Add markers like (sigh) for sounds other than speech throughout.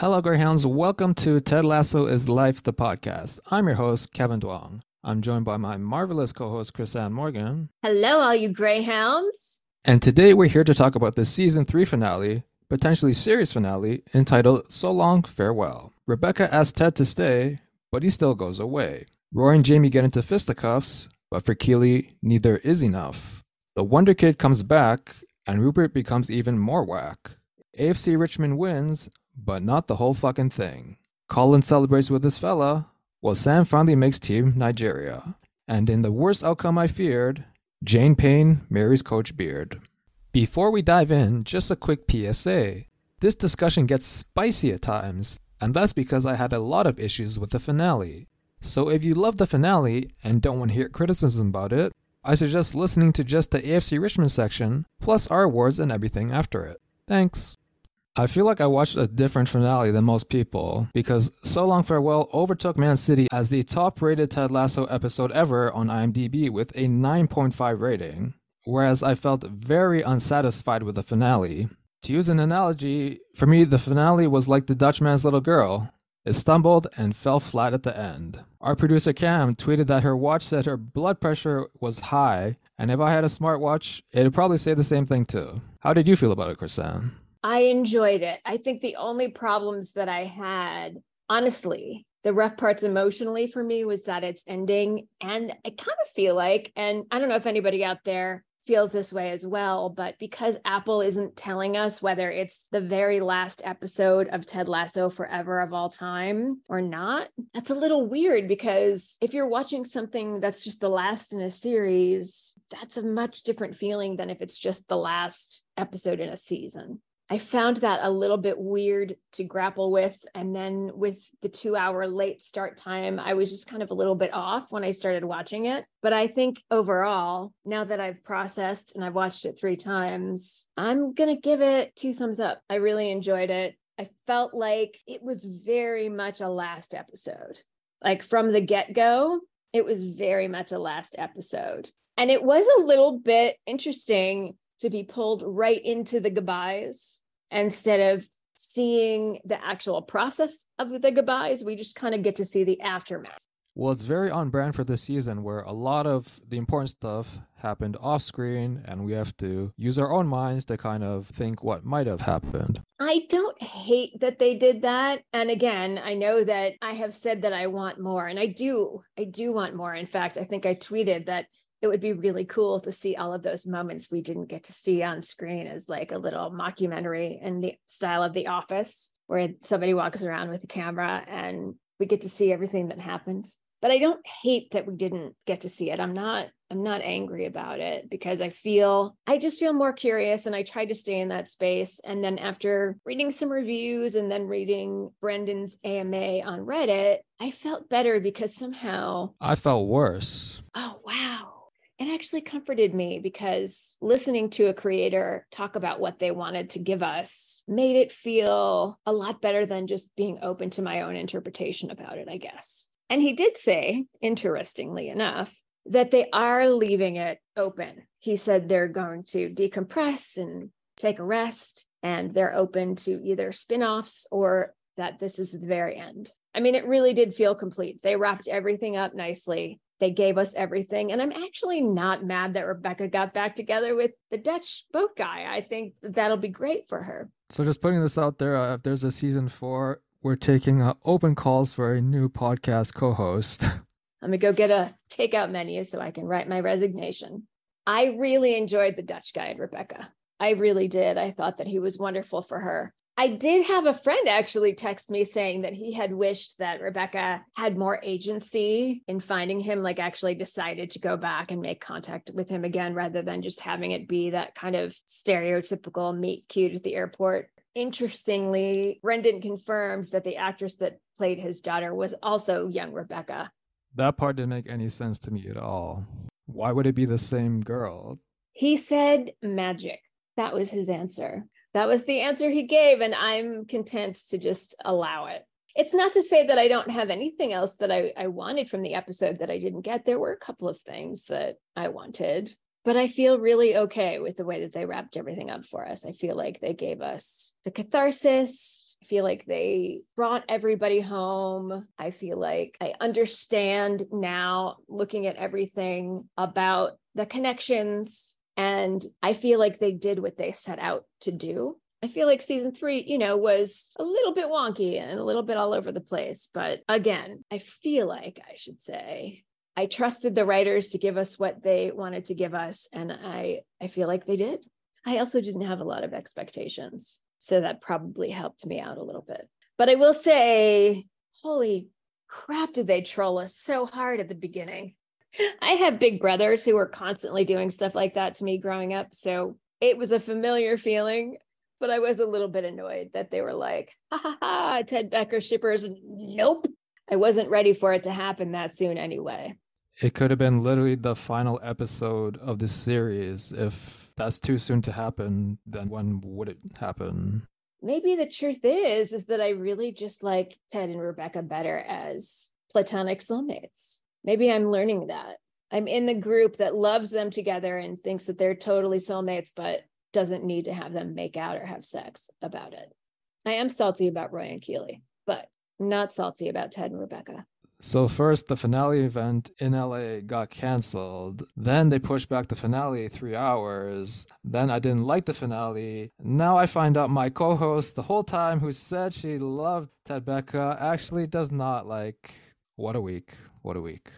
Hello, Greyhounds. Welcome to Ted Lasso is Life, the podcast. I'm your host, Kevin Duong. I'm joined by my marvelous co host, Crisann Morgan. Hello, all you Greyhounds. And today we're here to talk about the season three finale, potentially series finale, entitled So Long, Farewell. Rebecca asks Ted to stay, but he still goes away. Roy and Jamie get into fisticuffs, but for Keeley, neither is enough. The Wonder Kid comes back, and Rupert becomes even more whack. AFC Richmond wins, but not the whole fucking thing. Colin celebrates with his fella, while Sam finally makes Team Nigeria. And in the worst outcome I feared, Jane Payne marries Coach Beard. Before we dive in, just a quick PSA. This discussion gets spicy at times, and that's because I had a lot of issues with the finale. So if you love the finale and don't want to hear criticism about it, I suggest listening to just the AFC Richmond section, plus our awards and everything after it. Thanks. I feel like I watched a different finale than most people because So Long Farewell overtook Man City as the top rated Ted Lasso episode ever on IMDb with a 9.5 rating, whereas I felt very unsatisfied with the finale. To use an analogy, for me, the finale was like the Dutchman's little girl. It stumbled and fell flat at the end. Our producer Cam tweeted that her watch said her blood pressure was high, and if I had a smartwatch, it'd probably say the same thing too. How did you feel about it, Crisann? I enjoyed it. I think the only problems that I had, honestly, the rough parts emotionally for me was that it's ending. And I kind of feel like, and I don't know if anybody out there feels this way as well, but because Apple isn't telling us whether it's the very last episode of Ted Lasso forever of all time or not, that's a little weird because if you're watching something that's just the last in a series, that's a much different feeling than if it's just the last episode in a season. I found that a little bit weird to grapple with. And then with the two hour late start time, I was just kind of a little bit off when I started watching it. But I think overall, now that I've processed and I've watched it three times, I'm going to give it two thumbs up. I really enjoyed it. I felt like it was very much a last episode. Like from the get go, it was very much a last episode. And it was a little bit interesting to be pulled right into the goodbyes instead of seeing the actual process of the goodbyes. We just kind of get to see the aftermath. Well, it's very on brand for this season where a lot of the important stuff happened off screen and we have to use our own minds to kind of think what might have happened. I don't hate that they did that. And again, I know that I have said that I want more and I do. I do want more. In fact, I think I tweeted that it would be really cool to see all of those moments we didn't get to see on screen as like a little mockumentary in the style of The Office, where somebody walks around with a camera and we get to see everything that happened. But I don't hate that we didn't get to see it. I'm not I'm not angry about it because I feel I just feel more curious and I tried to stay in that space. And then after reading some reviews and then reading Brendan's AMA on Reddit, I felt better because somehow I felt worse. Oh wow it actually comforted me because listening to a creator talk about what they wanted to give us made it feel a lot better than just being open to my own interpretation about it, I guess. And he did say, interestingly enough, that they are leaving it open. He said they're going to decompress and take a rest, and they're open to either spin offs or that this is the very end. I mean, it really did feel complete. They wrapped everything up nicely they gave us everything. And I'm actually not mad that Rebecca got back together with the Dutch boat guy. I think that'll be great for her. So, just putting this out there, uh, if there's a season four, we're taking uh, open calls for a new podcast co host. Let (laughs) me go get a takeout menu so I can write my resignation. I really enjoyed the Dutch guy and Rebecca. I really did. I thought that he was wonderful for her. I did have a friend actually text me saying that he had wished that Rebecca had more agency in finding him, like actually decided to go back and make contact with him again rather than just having it be that kind of stereotypical meet cute at the airport. Interestingly, Brendan confirmed that the actress that played his daughter was also young Rebecca. That part didn't make any sense to me at all. Why would it be the same girl? He said magic. That was his answer that was the answer he gave. And I'm content to just allow it. It's not to say that I don't have anything else that I, I wanted from the episode that I didn't get. There were a couple of things that I wanted, but I feel really okay with the way that they wrapped everything up for us. I feel like they gave us the catharsis, I feel like they brought everybody home. I feel like I understand now looking at everything about the connections. And I feel like they did what they set out to do. I feel like season three, you know, was a little bit wonky and a little bit all over the place. But again, I feel like I should say I trusted the writers to give us what they wanted to give us. And I, I feel like they did. I also didn't have a lot of expectations. So that probably helped me out a little bit. But I will say, holy crap, did they troll us so hard at the beginning? I have big brothers who were constantly doing stuff like that to me growing up. So it was a familiar feeling, but I was a little bit annoyed that they were like, ha ha ha, Ted Becca shippers. Nope. I wasn't ready for it to happen that soon anyway. It could have been literally the final episode of the series. If that's too soon to happen, then when would it happen? Maybe the truth is is that I really just like Ted and Rebecca better as platonic soulmates. Maybe I'm learning that. I'm in the group that loves them together and thinks that they're totally soulmates, but doesn't need to have them make out or have sex about it. I am salty about Roy and Keeley, but not salty about Ted and Rebecca. So first the finale event in LA got canceled. Then they pushed back the finale 3 hours. Then I didn't like the finale. Now I find out my co-host the whole time who said she loved Ted Becca actually does not like what a week. What a week.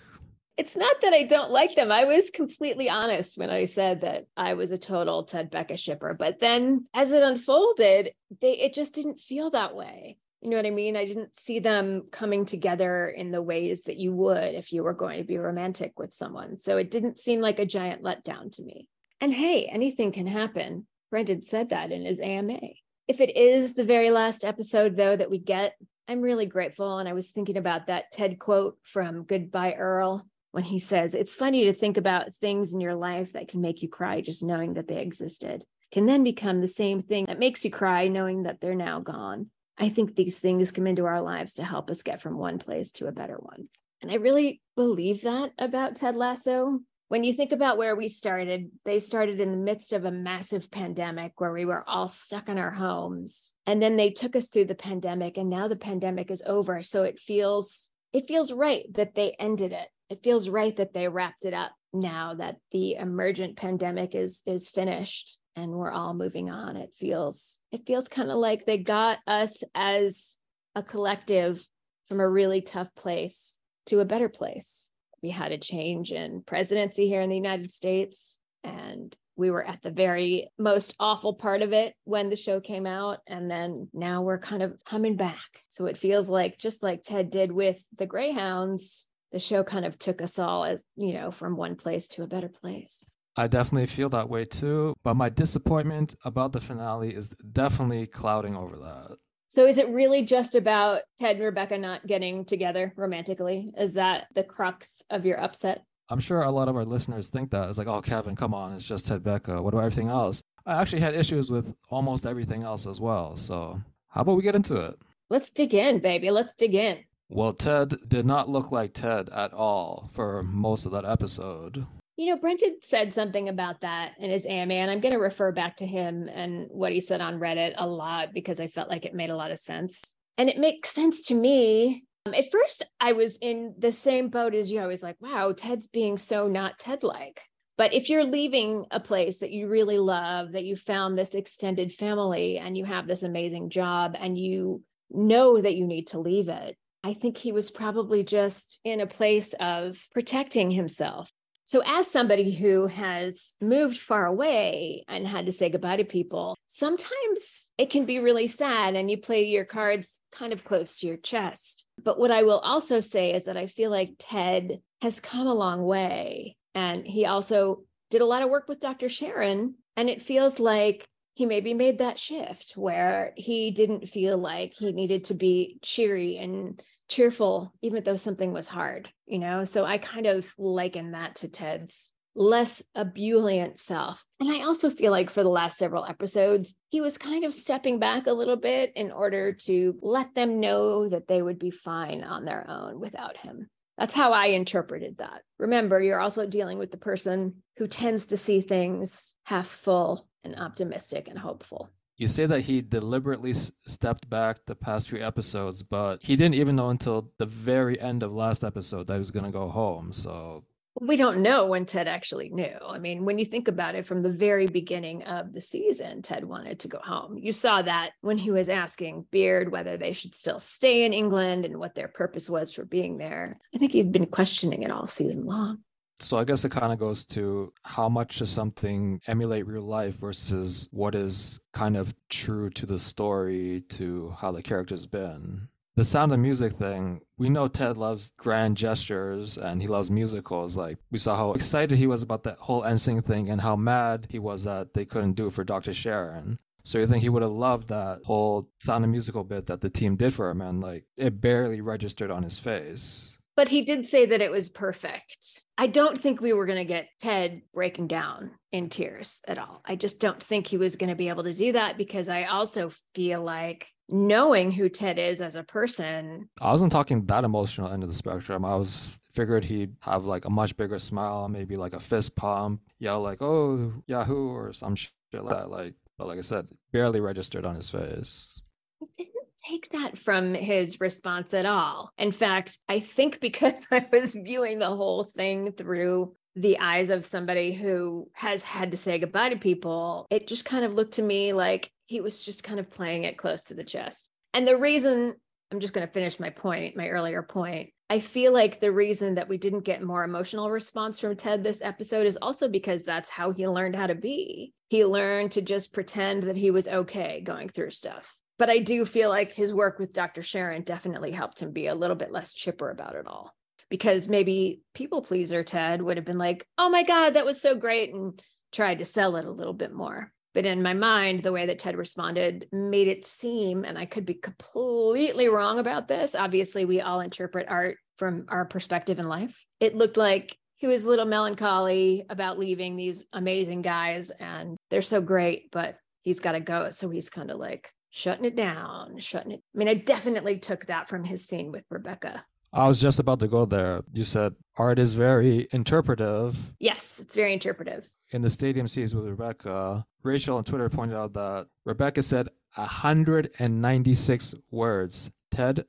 It's not that I don't like them. I was completely honest when I said that I was a total Ted Becca shipper, but then as it unfolded, they it just didn't feel that way. You know what I mean? I didn't see them coming together in the ways that you would if you were going to be romantic with someone. So it didn't seem like a giant letdown to me. And hey, anything can happen. Brendan said that in his AMA. If it is the very last episode, though, that we get, I'm really grateful. And I was thinking about that TED quote from Goodbye Earl when he says, It's funny to think about things in your life that can make you cry just knowing that they existed, can then become the same thing that makes you cry knowing that they're now gone. I think these things come into our lives to help us get from one place to a better one. And I really believe that about Ted Lasso. When you think about where we started, they started in the midst of a massive pandemic where we were all stuck in our homes. And then they took us through the pandemic and now the pandemic is over. So it feels it feels right that they ended it. It feels right that they wrapped it up now that the emergent pandemic is is finished and we're all moving on it feels it feels kind of like they got us as a collective from a really tough place to a better place we had a change in presidency here in the united states and we were at the very most awful part of it when the show came out and then now we're kind of coming back so it feels like just like ted did with the greyhounds the show kind of took us all as you know from one place to a better place I definitely feel that way too, but my disappointment about the finale is definitely clouding over that. So is it really just about Ted and Rebecca not getting together romantically? Is that the crux of your upset? I'm sure a lot of our listeners think that. It's like, oh, Kevin, come on, it's just Ted Becca. What about everything else? I actually had issues with almost everything else as well. So how about we get into it? Let's dig in, baby. Let's dig in. Well, Ted did not look like Ted at all for most of that episode. You know, Brendan said something about that in his AMA, and I'm going to refer back to him and what he said on Reddit a lot because I felt like it made a lot of sense. And it makes sense to me. Um, at first, I was in the same boat as you. I was like, wow, Ted's being so not Ted like. But if you're leaving a place that you really love, that you found this extended family, and you have this amazing job, and you know that you need to leave it, I think he was probably just in a place of protecting himself so, as somebody who has moved far away and had to say goodbye to people, sometimes it can be really sad and you play your cards kind of close to your chest. But what I will also say is that I feel like Ted has come a long way. And he also did a lot of work with Dr. Sharon. And it feels like he maybe made that shift where he didn't feel like he needed to be cheery and cheerful, even though something was hard, you know? So I kind of liken that to Ted's less ebullient self. And I also feel like for the last several episodes, he was kind of stepping back a little bit in order to let them know that they would be fine on their own without him. That's how I interpreted that. Remember, you're also dealing with the person who tends to see things half full and optimistic and hopeful. You say that he deliberately stepped back the past few episodes, but he didn't even know until the very end of last episode that he was going to go home. So we don't know when Ted actually knew. I mean, when you think about it from the very beginning of the season, Ted wanted to go home. You saw that when he was asking Beard whether they should still stay in England and what their purpose was for being there. I think he's been questioning it all season long. So I guess it kind of goes to how much does something emulate real life versus what is kind of true to the story, to how the character's been. The sound of music thing, we know Ted loves grand gestures and he loves musicals. Like we saw how excited he was about that whole NSYNC thing and how mad he was that they couldn't do it for Dr. Sharon. So you think he would have loved that whole sound of musical bit that the team did for him and like it barely registered on his face but he did say that it was perfect. I don't think we were going to get Ted breaking down in tears at all. I just don't think he was going to be able to do that because I also feel like knowing who Ted is as a person. I wasn't talking that emotional end of the spectrum. I was figured he'd have like a much bigger smile, maybe like a fist pump, yell like, "Oh, Yahoo!" or some shit like that. Like, but like I said, barely registered on his face. It didn't take that from his response at all. In fact, I think because (laughs) I was viewing the whole thing through the eyes of somebody who has had to say goodbye to people, it just kind of looked to me like he was just kind of playing it close to the chest. And the reason I'm just going to finish my point, my earlier point. I feel like the reason that we didn't get more emotional response from Ted this episode is also because that's how he learned how to be. He learned to just pretend that he was okay going through stuff but I do feel like his work with Dr. Sharon definitely helped him be a little bit less chipper about it all. Because maybe people pleaser Ted would have been like, oh my God, that was so great, and tried to sell it a little bit more. But in my mind, the way that Ted responded made it seem, and I could be completely wrong about this. Obviously, we all interpret art from our perspective in life. It looked like he was a little melancholy about leaving these amazing guys, and they're so great, but he's got to go. So he's kind of like, shutting it down, shutting it. I mean, I definitely took that from his scene with Rebecca. I was just about to go there. You said art is very interpretive. Yes, it's very interpretive. In the stadium scenes with Rebecca, Rachel on Twitter pointed out that Rebecca said 196 words, Ted,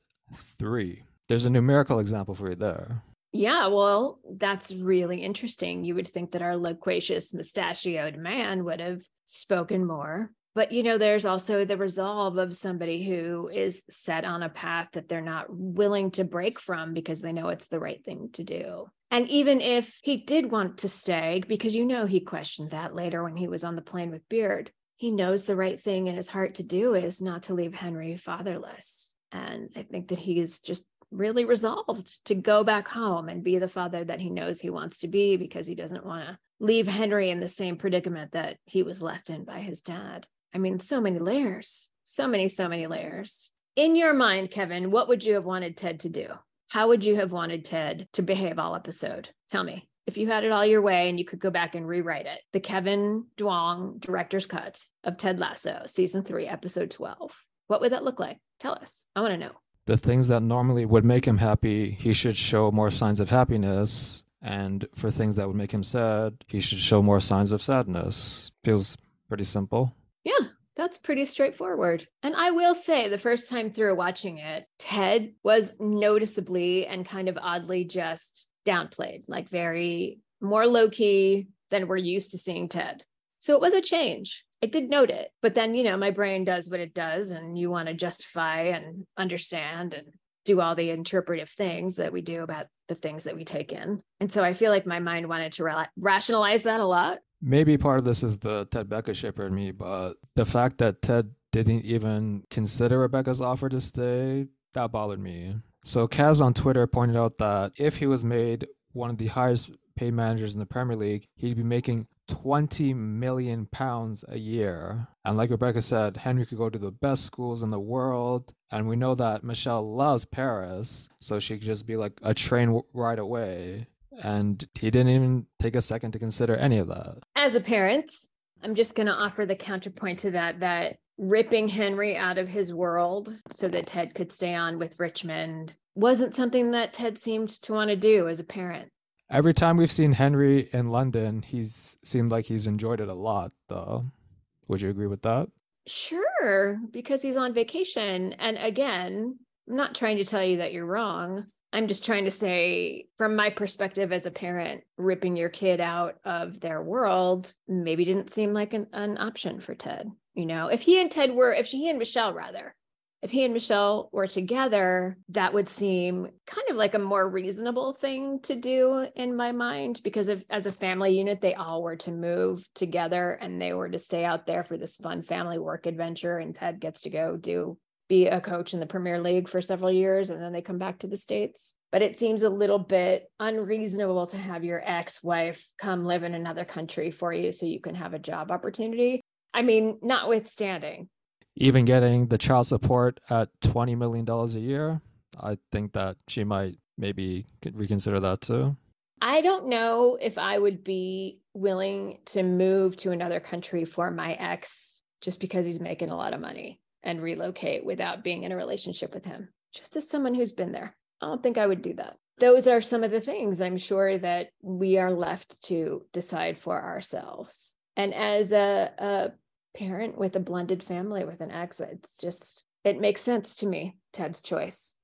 three. There's a numerical example for you there. Yeah, well, that's really interesting. You would think that our loquacious, mustachioed man would have spoken more but you know there's also the resolve of somebody who is set on a path that they're not willing to break from because they know it's the right thing to do. And even if he did want to stay because you know he questioned that later when he was on the plane with beard he knows the right thing in his heart to do is not to leave henry fatherless. And i think that he's just really resolved to go back home and be the father that he knows he wants to be because he doesn't want to leave henry in the same predicament that he was left in by his dad I mean, so many layers, so many, so many layers. In your mind, Kevin, what would you have wanted Ted to do? How would you have wanted Ted to behave all episode? Tell me. If you had it all your way and you could go back and rewrite it, the Kevin Duong director's cut of Ted Lasso, season three, episode 12, what would that look like? Tell us. I want to know. The things that normally would make him happy, he should show more signs of happiness. And for things that would make him sad, he should show more signs of sadness. Feels pretty simple. That's pretty straightforward. And I will say, the first time through watching it, Ted was noticeably and kind of oddly just downplayed, like very more low key than we're used to seeing Ted. So it was a change. I did note it, but then, you know, my brain does what it does, and you want to justify and understand and do all the interpretive things that we do about the things that we take in. And so I feel like my mind wanted to ra- rationalize that a lot. Maybe part of this is the Ted Becca shipper in me, but the fact that Ted didn't even consider Rebecca's offer to stay, that bothered me. So Kaz on Twitter pointed out that if he was made one of the highest paid managers in the Premier League, he'd be making 20 million pounds a year. And like Rebecca said, Henry could go to the best schools in the world. And we know that Michelle loves Paris, so she could just be like a train ride away and he didn't even take a second to consider any of that. As a parent, I'm just going to offer the counterpoint to that that ripping Henry out of his world so that Ted could stay on with Richmond wasn't something that Ted seemed to want to do as a parent. Every time we've seen Henry in London, he's seemed like he's enjoyed it a lot, though. Would you agree with that? Sure, because he's on vacation. And again, I'm not trying to tell you that you're wrong. I'm just trying to say, from my perspective as a parent, ripping your kid out of their world maybe didn't seem like an, an option for Ted. You know, if he and Ted were, if he and Michelle rather, if he and Michelle were together, that would seem kind of like a more reasonable thing to do in my mind because if as a family unit they all were to move together and they were to stay out there for this fun family work adventure and Ted gets to go do be a coach in the Premier League for several years and then they come back to the States. But it seems a little bit unreasonable to have your ex wife come live in another country for you so you can have a job opportunity. I mean, notwithstanding. Even getting the child support at $20 million a year, I think that she might maybe reconsider that too. I don't know if I would be willing to move to another country for my ex just because he's making a lot of money and relocate without being in a relationship with him, just as someone who's been there. I don't think I would do that. Those are some of the things I'm sure that we are left to decide for ourselves. And as a, a parent with a blended family with an ex, it's just, it makes sense to me, Ted's choice.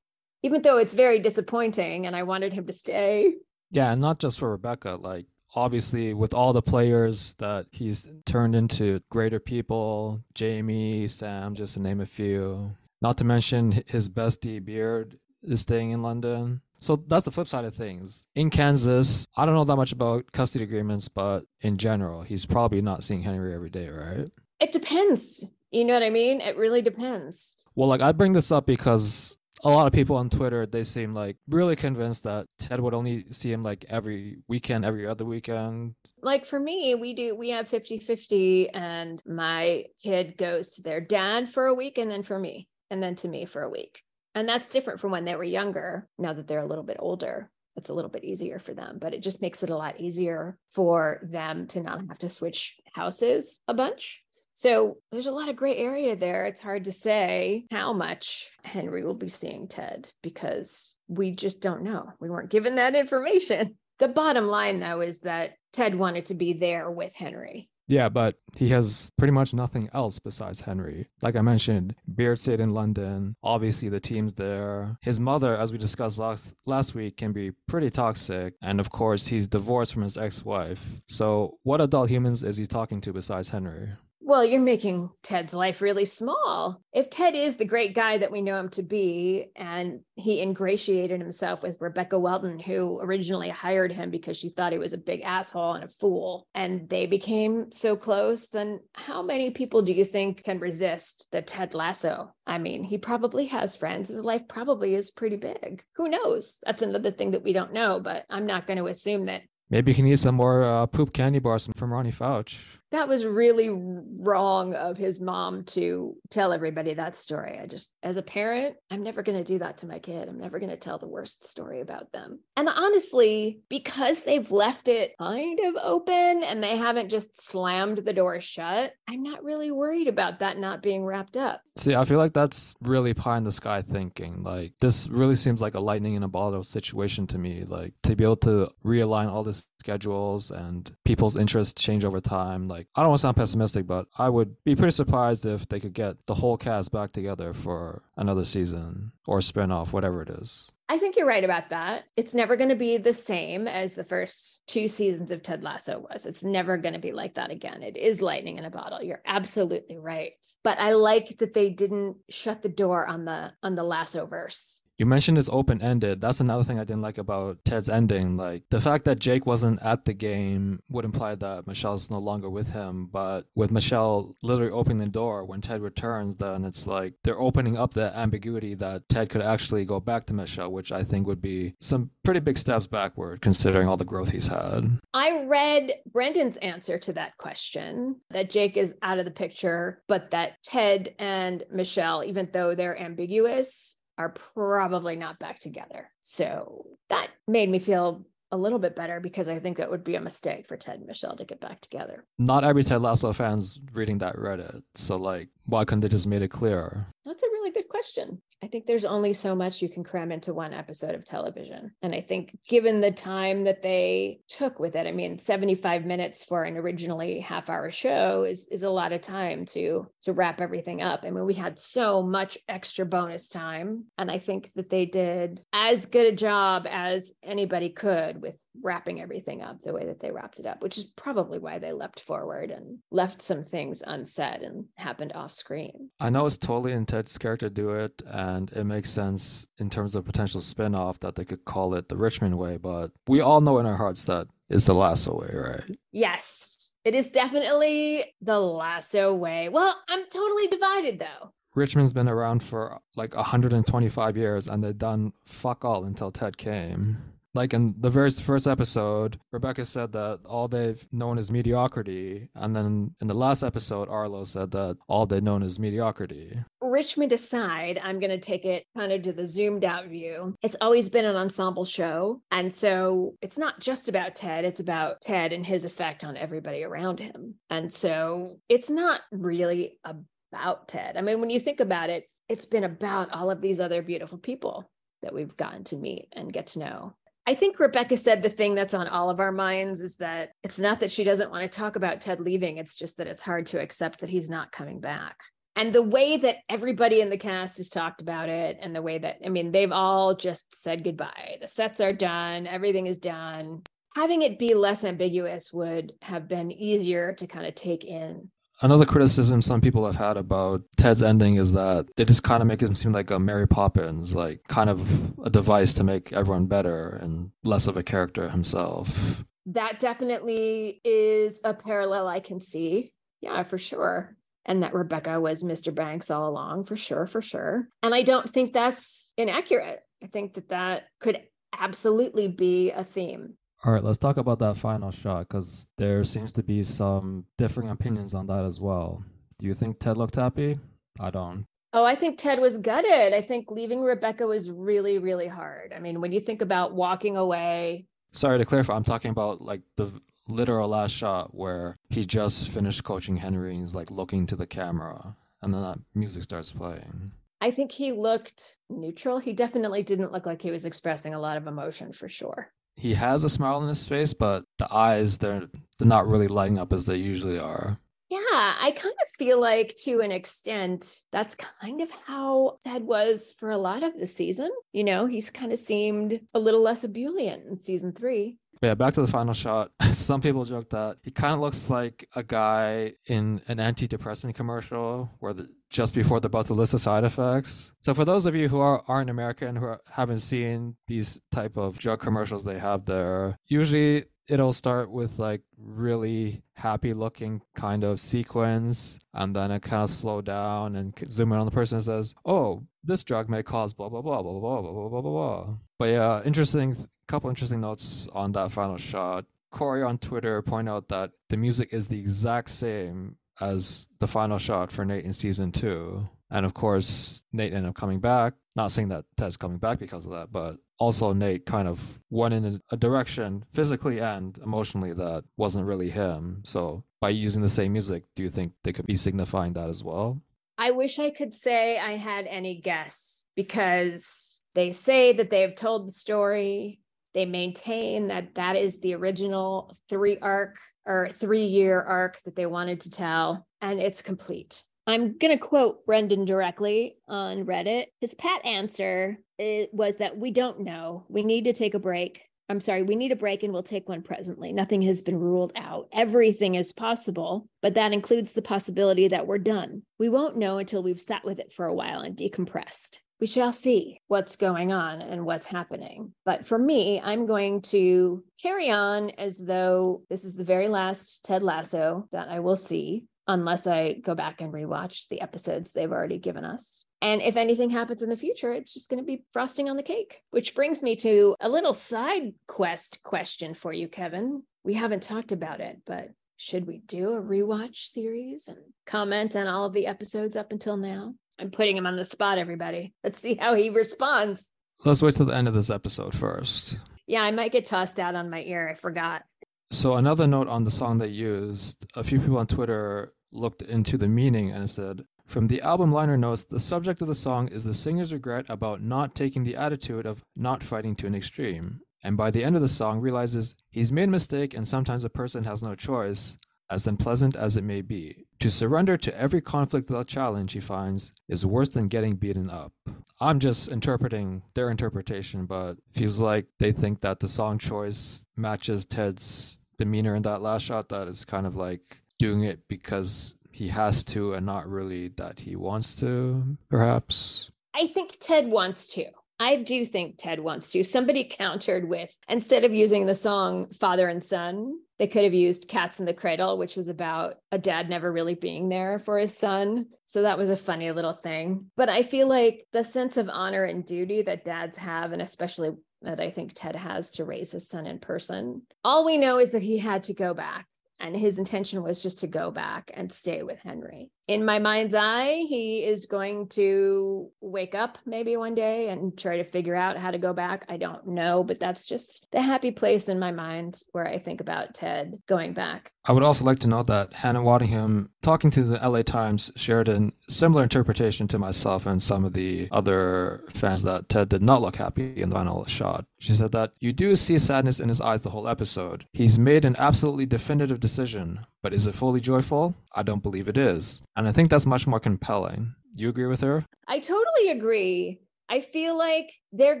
Even though it's very disappointing and I wanted him to stay. Yeah, and not just for Rebecca, like obviously with all the players that he's turned into greater people, Jamie, Sam, just to name a few. Not to mention his bestie Beard is staying in London. So that's the flip side of things. In Kansas, I don't know that much about custody agreements, but in general, he's probably not seeing Henry every day, right? It depends. You know what I mean? It really depends. Well, like I bring this up because a lot of people on Twitter, they seem like really convinced that Ted would only see him like every weekend, every other weekend. Like for me, we do, we have 50 50, and my kid goes to their dad for a week and then for me, and then to me for a week. And that's different from when they were younger. Now that they're a little bit older, it's a little bit easier for them, but it just makes it a lot easier for them to not have to switch houses a bunch. So there's a lot of gray area there. It's hard to say how much Henry will be seeing Ted because we just don't know. We weren't given that information. (laughs) The bottom line, though, is that Ted wanted to be there with Henry. Yeah, but he has pretty much nothing else besides Henry. Like I mentioned, Beard stayed in London. Obviously, the team's there. His mother, as we discussed last, last week, can be pretty toxic. And of course, he's divorced from his ex wife. So, what adult humans is he talking to besides Henry? Well, you're making Ted's life really small. If Ted is the great guy that we know him to be, and he ingratiated himself with Rebecca Welton, who originally hired him because she thought he was a big asshole and a fool, and they became so close, then how many people do you think can resist the Ted Lasso? I mean, he probably has friends. His life probably is pretty big. Who knows? That's another thing that we don't know, but I'm not going to assume that Maybe he needs some more uh, poop candy bars from Ronnie Fouch that was really wrong of his mom to tell everybody that story. I just, as a parent, I'm never going to do that to my kid. I'm never going to tell the worst story about them. And honestly, because they've left it kind of open and they haven't just slammed the door shut, I'm not really worried about that not being wrapped up. See, I feel like that's really pie in the sky thinking. Like, this really seems like a lightning in a bottle situation to me. Like, to be able to realign all the schedules and people's interests change over time. Like, I don't want to sound pessimistic, but I would be pretty surprised if they could get the whole cast back together for another season or spin-off, whatever it is. I think you're right about that. It's never going to be the same as the first two seasons of Ted Lasso was. It's never going to be like that again. It is lightning in a bottle. You're absolutely right. But I like that they didn't shut the door on the on the Lasso verse. You mentioned it's open ended. That's another thing I didn't like about Ted's ending. Like the fact that Jake wasn't at the game would imply that Michelle's no longer with him. But with Michelle literally opening the door when Ted returns, then it's like they're opening up the ambiguity that Ted could actually go back to Michelle, which I think would be some pretty big steps backward considering all the growth he's had. I read Brendan's answer to that question that Jake is out of the picture, but that Ted and Michelle, even though they're ambiguous, are probably not back together. So that made me feel a little bit better because I think that would be a mistake for Ted and Michelle to get back together. Not every Ted Lasso fan's reading that Reddit. So like why couldn't they just made it clear? That's a really good question. I think there's only so much you can cram into one episode of television. And I think given the time that they took with it, I mean, 75 minutes for an originally half hour show is, is a lot of time to, to wrap everything up. I mean, we had so much extra bonus time. And I think that they did as good a job as anybody could with wrapping everything up the way that they wrapped it up, which is probably why they leapt forward and left some things unsaid and happened off screen. I know it's totally in Ted's character to do it, and it makes sense in terms of potential spin-off that they could call it the Richmond way, but we all know in our hearts that it's the Lasso way, right? Yes. It is definitely the lasso way. Well, I'm totally divided though. Richmond's been around for like 125 years and they've done fuck all until Ted came like in the very first episode, Rebecca said that all they've known is mediocrity. And then in the last episode, Arlo said that all they've known is mediocrity. Richmond aside, I'm going to take it kind of to the zoomed out view. It's always been an ensemble show. And so it's not just about Ted, it's about Ted and his effect on everybody around him. And so it's not really about Ted. I mean, when you think about it, it's been about all of these other beautiful people that we've gotten to meet and get to know. I think Rebecca said the thing that's on all of our minds is that it's not that she doesn't want to talk about Ted leaving, it's just that it's hard to accept that he's not coming back. And the way that everybody in the cast has talked about it, and the way that, I mean, they've all just said goodbye. The sets are done, everything is done. Having it be less ambiguous would have been easier to kind of take in Another criticism some people have had about Ted's ending is that they just kind of make him seem like a Mary Poppins, like kind of a device to make everyone better and less of a character himself. That definitely is a parallel I can see. Yeah, for sure. And that Rebecca was Mr. Banks all along, for sure, for sure. And I don't think that's inaccurate. I think that that could absolutely be a theme. All right, let's talk about that final shot because there seems to be some differing opinions on that as well. Do you think Ted looked happy? I don't. Oh, I think Ted was gutted. I think leaving Rebecca was really, really hard. I mean, when you think about walking away. Sorry to clarify, I'm talking about like the literal last shot where he just finished coaching Henry and he's like looking to the camera and then that music starts playing. I think he looked neutral. He definitely didn't look like he was expressing a lot of emotion for sure he has a smile on his face, but the eyes they're they're not really lighting up as they usually are. Yeah, I kind of feel like to an extent that's kind of how Ted was for a lot of the season. You know, he's kind of seemed a little less ebullient in season three. Yeah, back to the final shot. (laughs) Some people joke that he kind of looks like a guy in an antidepressant commercial where the, just before they're about to list the side effects. So for those of you who are, aren't American who are, haven't seen these type of drug commercials they have there, usually it'll start with like really happy looking kind of sequence and then it kind of slow down and zoom in on the person and says oh this drug may cause blah blah blah blah blah blah blah blah blah but yeah interesting couple interesting notes on that final shot. Corey on Twitter pointed out that the music is the exact same as the final shot for Nate in season two. And of course, Nate ended up coming back. Not saying that Ted's coming back because of that, but also Nate kind of went in a direction physically and emotionally that wasn't really him. So by using the same music, do you think they could be signifying that as well? I wish I could say I had any guess because they say that they have told the story they maintain that that is the original three arc or three year arc that they wanted to tell, and it's complete. I'm going to quote Brendan directly on Reddit. His pat answer was that we don't know. We need to take a break. I'm sorry, we need a break and we'll take one presently. Nothing has been ruled out. Everything is possible, but that includes the possibility that we're done. We won't know until we've sat with it for a while and decompressed we shall see what's going on and what's happening. But for me, I'm going to carry on as though this is the very last Ted Lasso that I will see, unless I go back and rewatch the episodes they've already given us. And if anything happens in the future, it's just going to be frosting on the cake, which brings me to a little side quest question for you, Kevin. We haven't talked about it, but should we do a rewatch series and comment on all of the episodes up until now? I'm putting him on the spot, everybody. Let's see how he responds. Let's wait till the end of this episode first. Yeah, I might get tossed out on my ear. I forgot. So, another note on the song they used a few people on Twitter looked into the meaning and said, From the album liner notes, the subject of the song is the singer's regret about not taking the attitude of not fighting to an extreme. And by the end of the song, realizes he's made a mistake and sometimes a person has no choice, as unpleasant as it may be. To surrender to every conflict without challenge, he finds, is worse than getting beaten up. I'm just interpreting their interpretation, but feels like they think that the song choice matches Ted's demeanor in that last shot, that is kind of like doing it because he has to and not really that he wants to, perhaps. I think Ted wants to. I do think Ted wants to. Somebody countered with instead of using the song Father and Son, they could have used Cats in the Cradle, which was about a dad never really being there for his son. So that was a funny little thing. But I feel like the sense of honor and duty that dads have, and especially that I think Ted has to raise his son in person, all we know is that he had to go back and his intention was just to go back and stay with Henry. In my mind's eye, he is going to wake up maybe one day and try to figure out how to go back. I don't know, but that's just the happy place in my mind where I think about Ted going back. I would also like to note that Hannah Waddingham, talking to the LA Times, shared a similar interpretation to myself and some of the other fans that Ted did not look happy in the final shot. She said that you do see sadness in his eyes the whole episode. He's made an absolutely definitive decision, but is it fully joyful? I don't believe it is. And I think that's much more compelling. You agree with her? I totally agree. I feel like their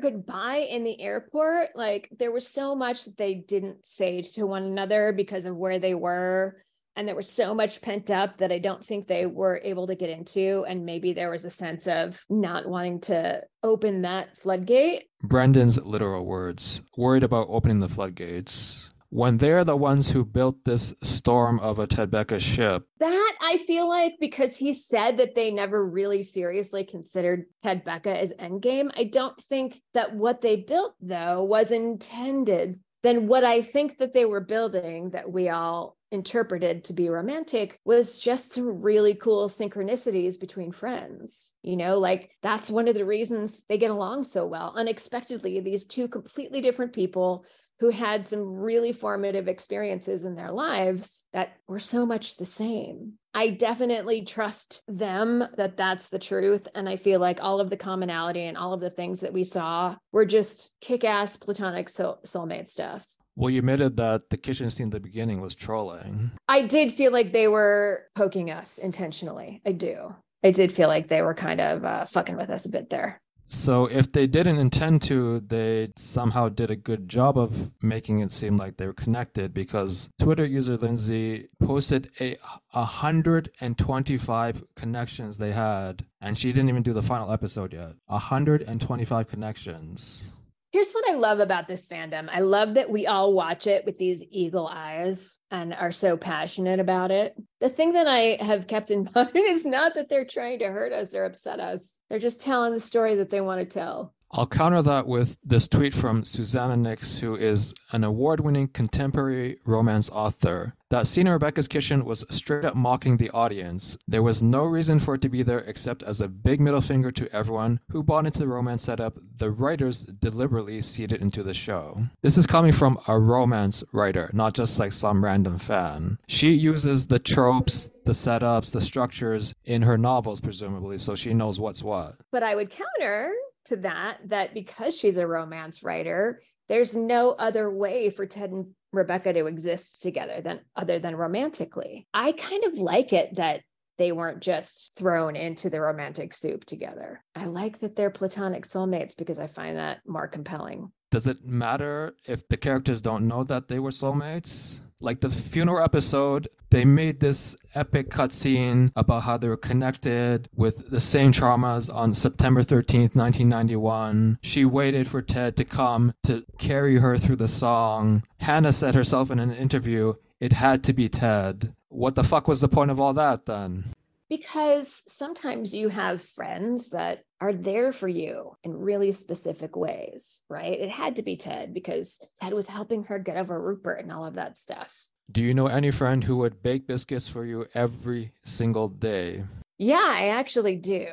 goodbye in the airport, like there was so much that they didn't say to one another because of where they were. And there was so much pent up that I don't think they were able to get into. And maybe there was a sense of not wanting to open that floodgate. Brendan's literal words worried about opening the floodgates when they're the ones who built this storm of a Tedbecca ship. That I feel like because he said that they never really seriously considered Tedbecca as endgame. I don't think that what they built though was intended. Then what I think that they were building that we all interpreted to be romantic was just some really cool synchronicities between friends. You know, like that's one of the reasons they get along so well. Unexpectedly, these two completely different people who had some really formative experiences in their lives that were so much the same. I definitely trust them that that's the truth. And I feel like all of the commonality and all of the things that we saw were just kick ass platonic soul- soulmate stuff. Well, you admitted that the kitchen scene at the beginning was trolling. I did feel like they were poking us intentionally. I do. I did feel like they were kind of uh, fucking with us a bit there. So if they didn't intend to, they somehow did a good job of making it seem like they were connected because Twitter user Lindsay posted a 125 connections they had and she didn't even do the final episode yet. 125 connections. Here's what I love about this fandom. I love that we all watch it with these eagle eyes and are so passionate about it. The thing that I have kept in (laughs) mind is not that they're trying to hurt us or upset us. They're just telling the story that they want to tell. I'll counter that with this tweet from Susannah Nix, who is an award winning contemporary romance author. That scene in Rebecca's kitchen was straight up mocking the audience. There was no reason for it to be there except as a big middle finger to everyone who bought into the romance setup the writers deliberately seeded into the show. This is coming from a romance writer, not just like some random fan. She uses the tropes, the setups, the structures in her novels, presumably, so she knows what's what. But I would counter to that that because she's a romance writer, there's no other way for Ted and Rebecca to exist together than other than romantically. I kind of like it that they weren't just thrown into the romantic soup together. I like that they're platonic soulmates because I find that more compelling. Does it matter if the characters don't know that they were soulmates? Like the funeral episode, they made this epic cutscene about how they were connected with the same traumas on September 13th, 1991. She waited for Ted to come to carry her through the song. Hannah said herself in an interview, it had to be Ted. What the fuck was the point of all that then? Because sometimes you have friends that are there for you in really specific ways, right? It had to be Ted because Ted was helping her get over Rupert and all of that stuff. Do you know any friend who would bake biscuits for you every single day? Yeah, I actually do.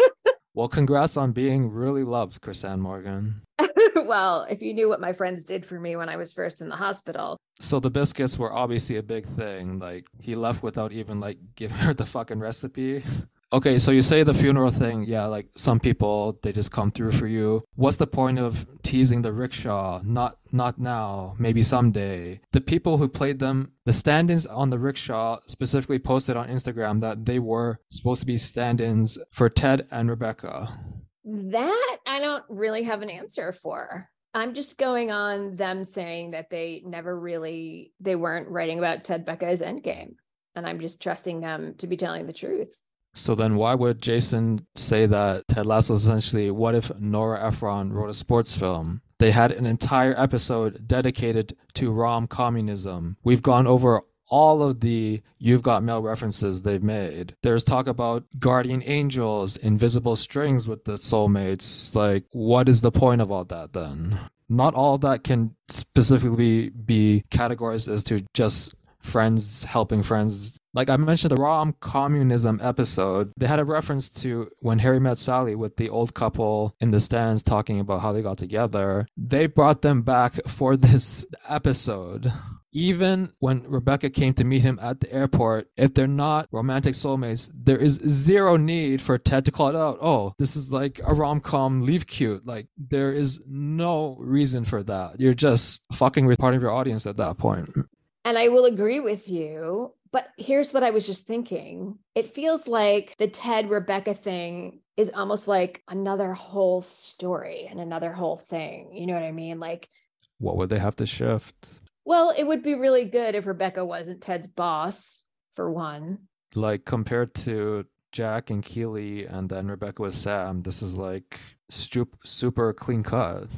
(laughs) well, congrats on being really loved, Chris Crisann Morgan. (laughs) (laughs) well, if you knew what my friends did for me when I was first in the hospital. So the biscuits were obviously a big thing. Like he left without even like (laughs) giving her the fucking recipe. Okay, so you say the funeral thing, yeah, like some people they just come through for you. What's the point of teasing the rickshaw? Not not now, maybe someday. The people who played them, the stand-ins on the rickshaw specifically posted on Instagram that they were supposed to be stand-ins for Ted and Rebecca. That I don't really have an answer for. I'm just going on them saying that they never really they weren't writing about Ted Becca's endgame. And I'm just trusting them to be telling the truth. So then why would Jason say that Ted Lasso essentially what if Nora Ephron wrote a sports film? They had an entire episode dedicated to rom communism. We've gone over all of the You've Got Mail references they've made. There's talk about guardian angels, invisible strings with the soulmates. Like, what is the point of all that then? Not all of that can specifically be categorized as to just friends helping friends. Like I mentioned, the rom communism episode, they had a reference to when Harry met Sally with the old couple in the stands talking about how they got together. They brought them back for this episode. Even when Rebecca came to meet him at the airport, if they're not romantic soulmates, there is zero need for Ted to call it out. Oh, this is like a rom com, leave cute. Like, there is no reason for that. You're just fucking with part of your audience at that point. And I will agree with you. But here's what I was just thinking it feels like the Ted Rebecca thing is almost like another whole story and another whole thing. You know what I mean? Like, what would they have to shift? Well, it would be really good if Rebecca wasn't Ted's boss, for one. Like, compared to Jack and Keeley, and then Rebecca with Sam, this is like super clean cut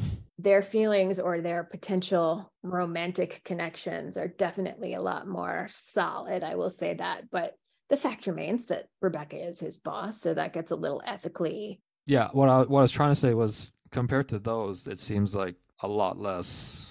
their feelings or their potential romantic connections are definitely a lot more solid. I will say that. But the fact remains that Rebecca is his boss. So that gets a little ethically. Yeah. What I, what I was trying to say was compared to those, it seems like a lot less.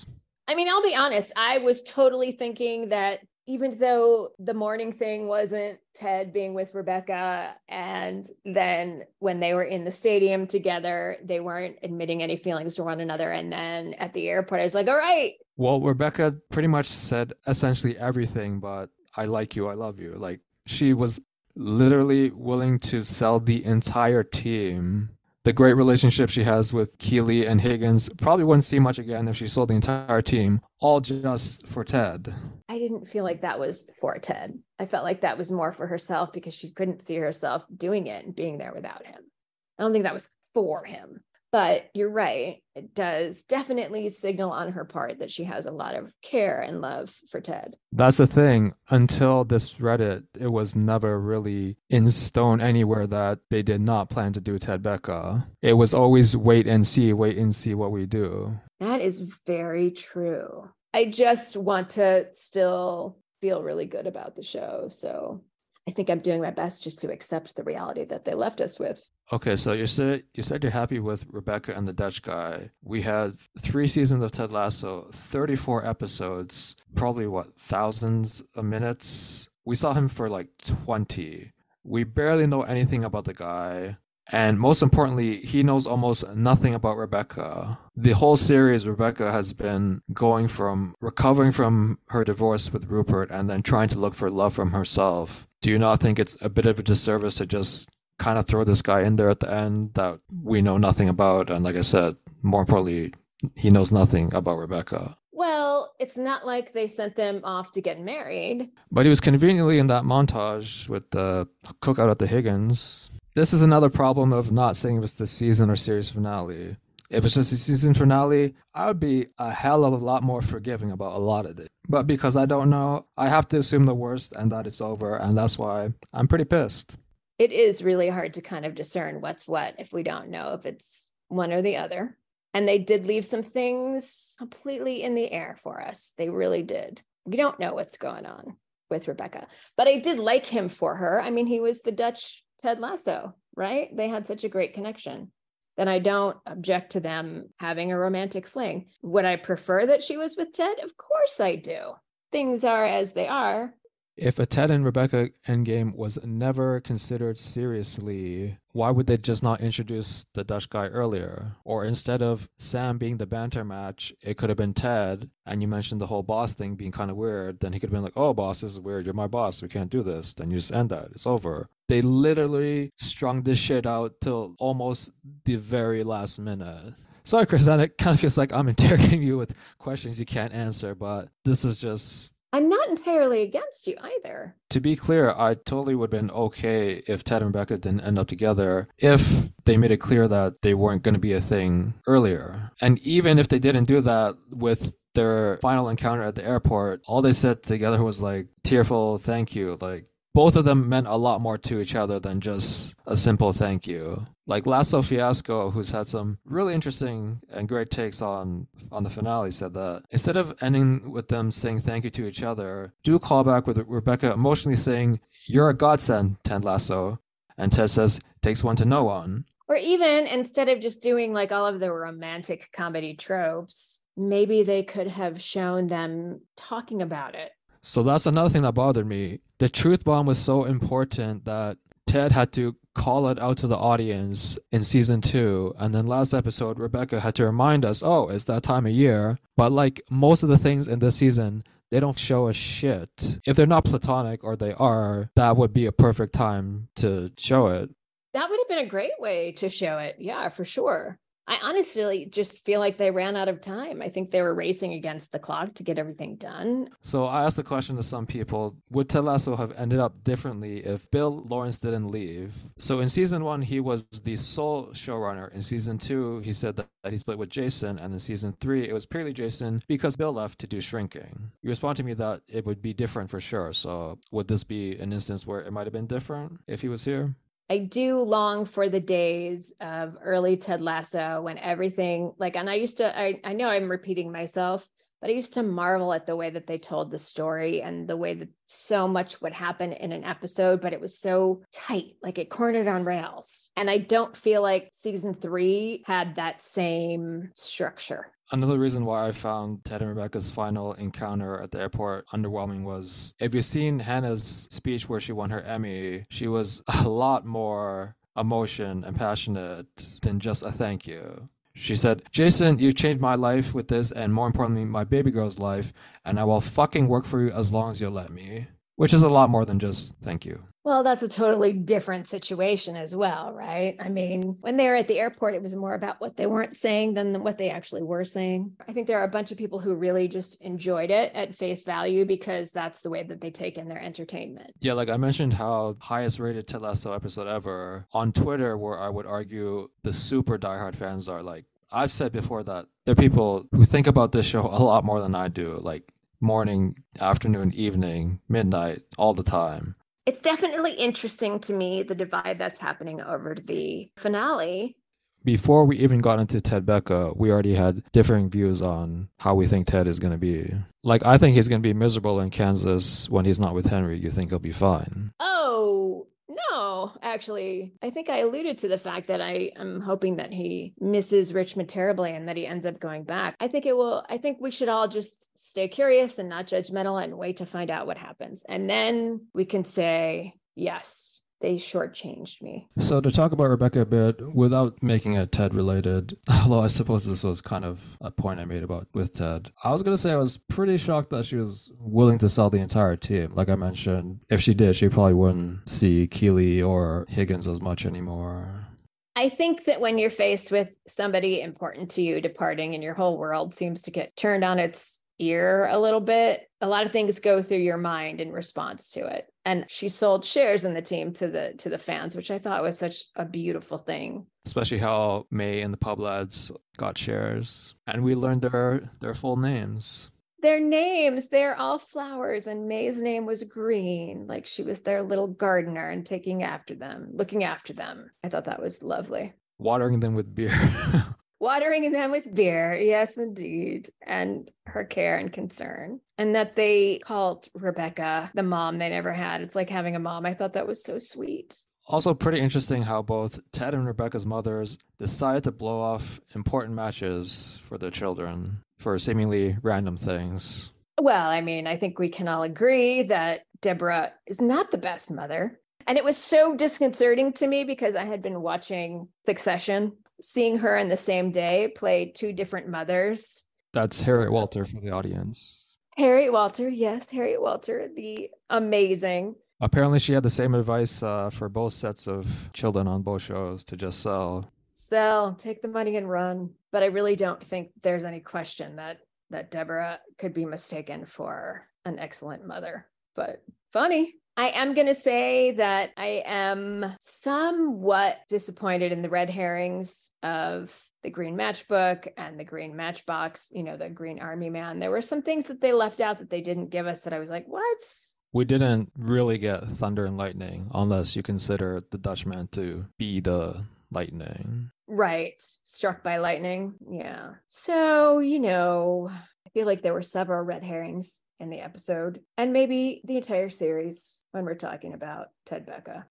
I mean, I'll be honest. I was totally thinking that even though the morning thing wasn't Ted being with Rebecca, and then when they were in the stadium together, they weren't admitting any feelings to one another. And then at the airport, I was like, all right. Well, Rebecca pretty much said essentially everything, but I like you, I love you. Like she was literally willing to sell the entire team the great relationship she has with Keeley and Higgins probably wouldn't see much again if she sold the entire team, all just for Ted. I didn't feel like that was for Ted. I felt like that was more for herself because she couldn't see herself doing it and being there without him. I don't think that was for him. But you're right. It does definitely signal on her part that she has a lot of care and love for Ted. That's the thing. Until this Reddit, it was never really in stone anywhere that they did not plan to do Ted Becca. It was always wait and see, wait and see what we do. That is very true. I just want to still feel really good about the show. So I think I'm doing my best just to accept the reality that they left us with. Okay, so you said you said you're happy with Rebecca and the Dutch guy. We had three seasons of Ted Lasso, 34 episodes, probably what thousands of minutes. We saw him for like 20. We barely know anything about the guy. And most importantly, he knows almost nothing about Rebecca. The whole series, Rebecca has been going from recovering from her divorce with Rupert and then trying to look for love from herself. Do you not think it's a bit of a disservice to just kind of throw this guy in there at the end that we know nothing about? And like I said, more importantly, he knows nothing about Rebecca. Well, it's not like they sent them off to get married. But he was conveniently in that montage with the cookout at the Higgins. This is another problem of not saying if it's the season or series finale. If it's just a season finale, I would be a hell of a lot more forgiving about a lot of it. But because I don't know, I have to assume the worst and that it's over, and that's why I'm pretty pissed. It is really hard to kind of discern what's what if we don't know if it's one or the other. And they did leave some things completely in the air for us. They really did. We don't know what's going on with Rebecca, but I did like him for her. I mean, he was the Dutch Ted Lasso, right? They had such a great connection. Then I don't object to them having a romantic fling. Would I prefer that she was with Ted? Of course I do. Things are as they are. If a Ted and Rebecca endgame was never considered seriously, why would they just not introduce the Dutch guy earlier? Or instead of Sam being the banter match, it could have been Ted, and you mentioned the whole boss thing being kind of weird, then he could have been like, oh, boss, this is weird. You're my boss. We can't do this. Then you just end that. It's over. They literally strung this shit out till almost the very last minute. Sorry, Chris, it kind of feels like I'm interrogating you with questions you can't answer, but this is just I'm not entirely against you either. To be clear, I totally would have been okay if Ted and Rebecca didn't end up together if they made it clear that they weren't going to be a thing earlier. And even if they didn't do that with their final encounter at the airport, all they said together was like tearful thank you. Like both of them meant a lot more to each other than just a simple thank you. Like Lasso Fiasco, who's had some really interesting and great takes on on the finale, said that instead of ending with them saying thank you to each other, do a callback with Rebecca emotionally saying, "You're a godsend, Ted Lasso," and Ted says, "Takes one to know one." Or even instead of just doing like all of the romantic comedy tropes, maybe they could have shown them talking about it so that's another thing that bothered me. The truth bomb was so important that Ted had to call it out to the audience in season two. And then last episode, Rebecca had to remind us, oh, it's that time of year. But like most of the things in this season, they don't show a shit. If they're not platonic or they are, that would be a perfect time to show it. That would have been a great way to show it. Yeah, for sure. I honestly just feel like they ran out of time. I think they were racing against the clock to get everything done. So I asked the question to some people Would Ted Lasso have ended up differently if Bill Lawrence didn't leave? So in season one, he was the sole showrunner. In season two, he said that, he split with Jason. And in season three, it was purely Jason because Bill left to do shrinking. You respond to me that it would be different for sure. So would this be an instance where it might have been different if he was here? I do long for the days of early Ted Lasso when everything like, and I used to, I, I know I'm repeating myself, but I used to marvel at the way that they told the story and the way that so much would happen in an episode, but it was so tight, like it cornered on rails. And I don't feel like season three had that same structure. Another reason why I found Ted and Rebecca's final encounter at the airport underwhelming was if you've seen Hannah's speech where she won her Emmy, she was (laughs) a lot more emotion and passionate than just a thank you. She said, Jason, you've changed my life with this, and more importantly, my baby girl's life, and I will fucking work for you as long as you'll let me. Which is a lot more than just thank you. Well, that's a totally different situation as well, right? I mean, when they were at the airport, it was more about what they weren't saying than what they actually were saying. I think there are a bunch of people who really just enjoyed it at face value because that's the way that they take in their entertainment. Yeah, like I mentioned how highest rated Ted episode ever on Twitter, where I would argue the super diehard fans are like, I've said before that there are people who think about this show (laughs) a lot more than I do, like morning, afternoon, evening, midnight, all the time it's definitely interesting to me the divide that's happening over the finale. Before we even got into Ted Becca, we already had differing views on how we think Ted is going to be. Like, I think he's going to be miserable in Kansas when he's not with Henry. You think he'll be fine? Oh, no, actually, I think I alluded to the fact that I am hoping that he misses Richmond terribly and that he ends up going back. I think it will, I think we should all just stay curious and not judgmental and wait to find out what happens. And then we can say, yes, they shortchanged me. So to talk about Rebecca a bit without making it Ted related, (laughs) although I suppose this was kind of a point I made about with Ted. I was gonna say I was pretty shocked that she was willing to sell the entire team. Like I mentioned, if she did, she probably wouldn't see Keeley or Higgins as much anymore. I think that when you're faced with somebody important to you departing and your whole world seems to get turned on its ear a little bit, a lot of things go through your mind in response to it. And she sold shares in the team to the to the fans which i thought was such a beautiful thing. Especially how may and the pub lads got shares. And we learned their their full names. Their names they're all flowers and may's name was green. Like she was their little gardener and taking after them looking after them. I thought that was lovely. Watering them with beer (laughs) watering them with beer. Yes, indeed. And her care and concern. And that they called Rebecca the mom they never had. It's like having a mom. I thought that was so sweet. Also, pretty interesting how both Ted and Rebecca's mothers decided to blow off important matches for their children for seemingly random things. Well, I mean, I think we can all agree that Deborah is not the best mother. And it was so disconcerting to me because I had been watching Succession, seeing her in the same day play two different mothers. That's Harriet Walter for the audience. Harriet Walter, yes, Harriet Walter, the amazing. Apparently, she had the same advice uh, for both sets of children on both shows to just sell. Sell, take the money and run. But I really don't think there's any question that that Deborah could be mistaken for an excellent mother. But funny. I am going to say that I am somewhat disappointed in the red herrings of the green matchbook and the green matchbox, you know, the green army man. There were some things that they left out that they didn't give us that I was like, what? We didn't really get thunder and lightning unless you consider the Dutchman to be the lightning. Right. Struck by lightning. Yeah. So, you know, I feel like there were several red herrings in the episode and maybe the entire series when we're talking about Ted Becca.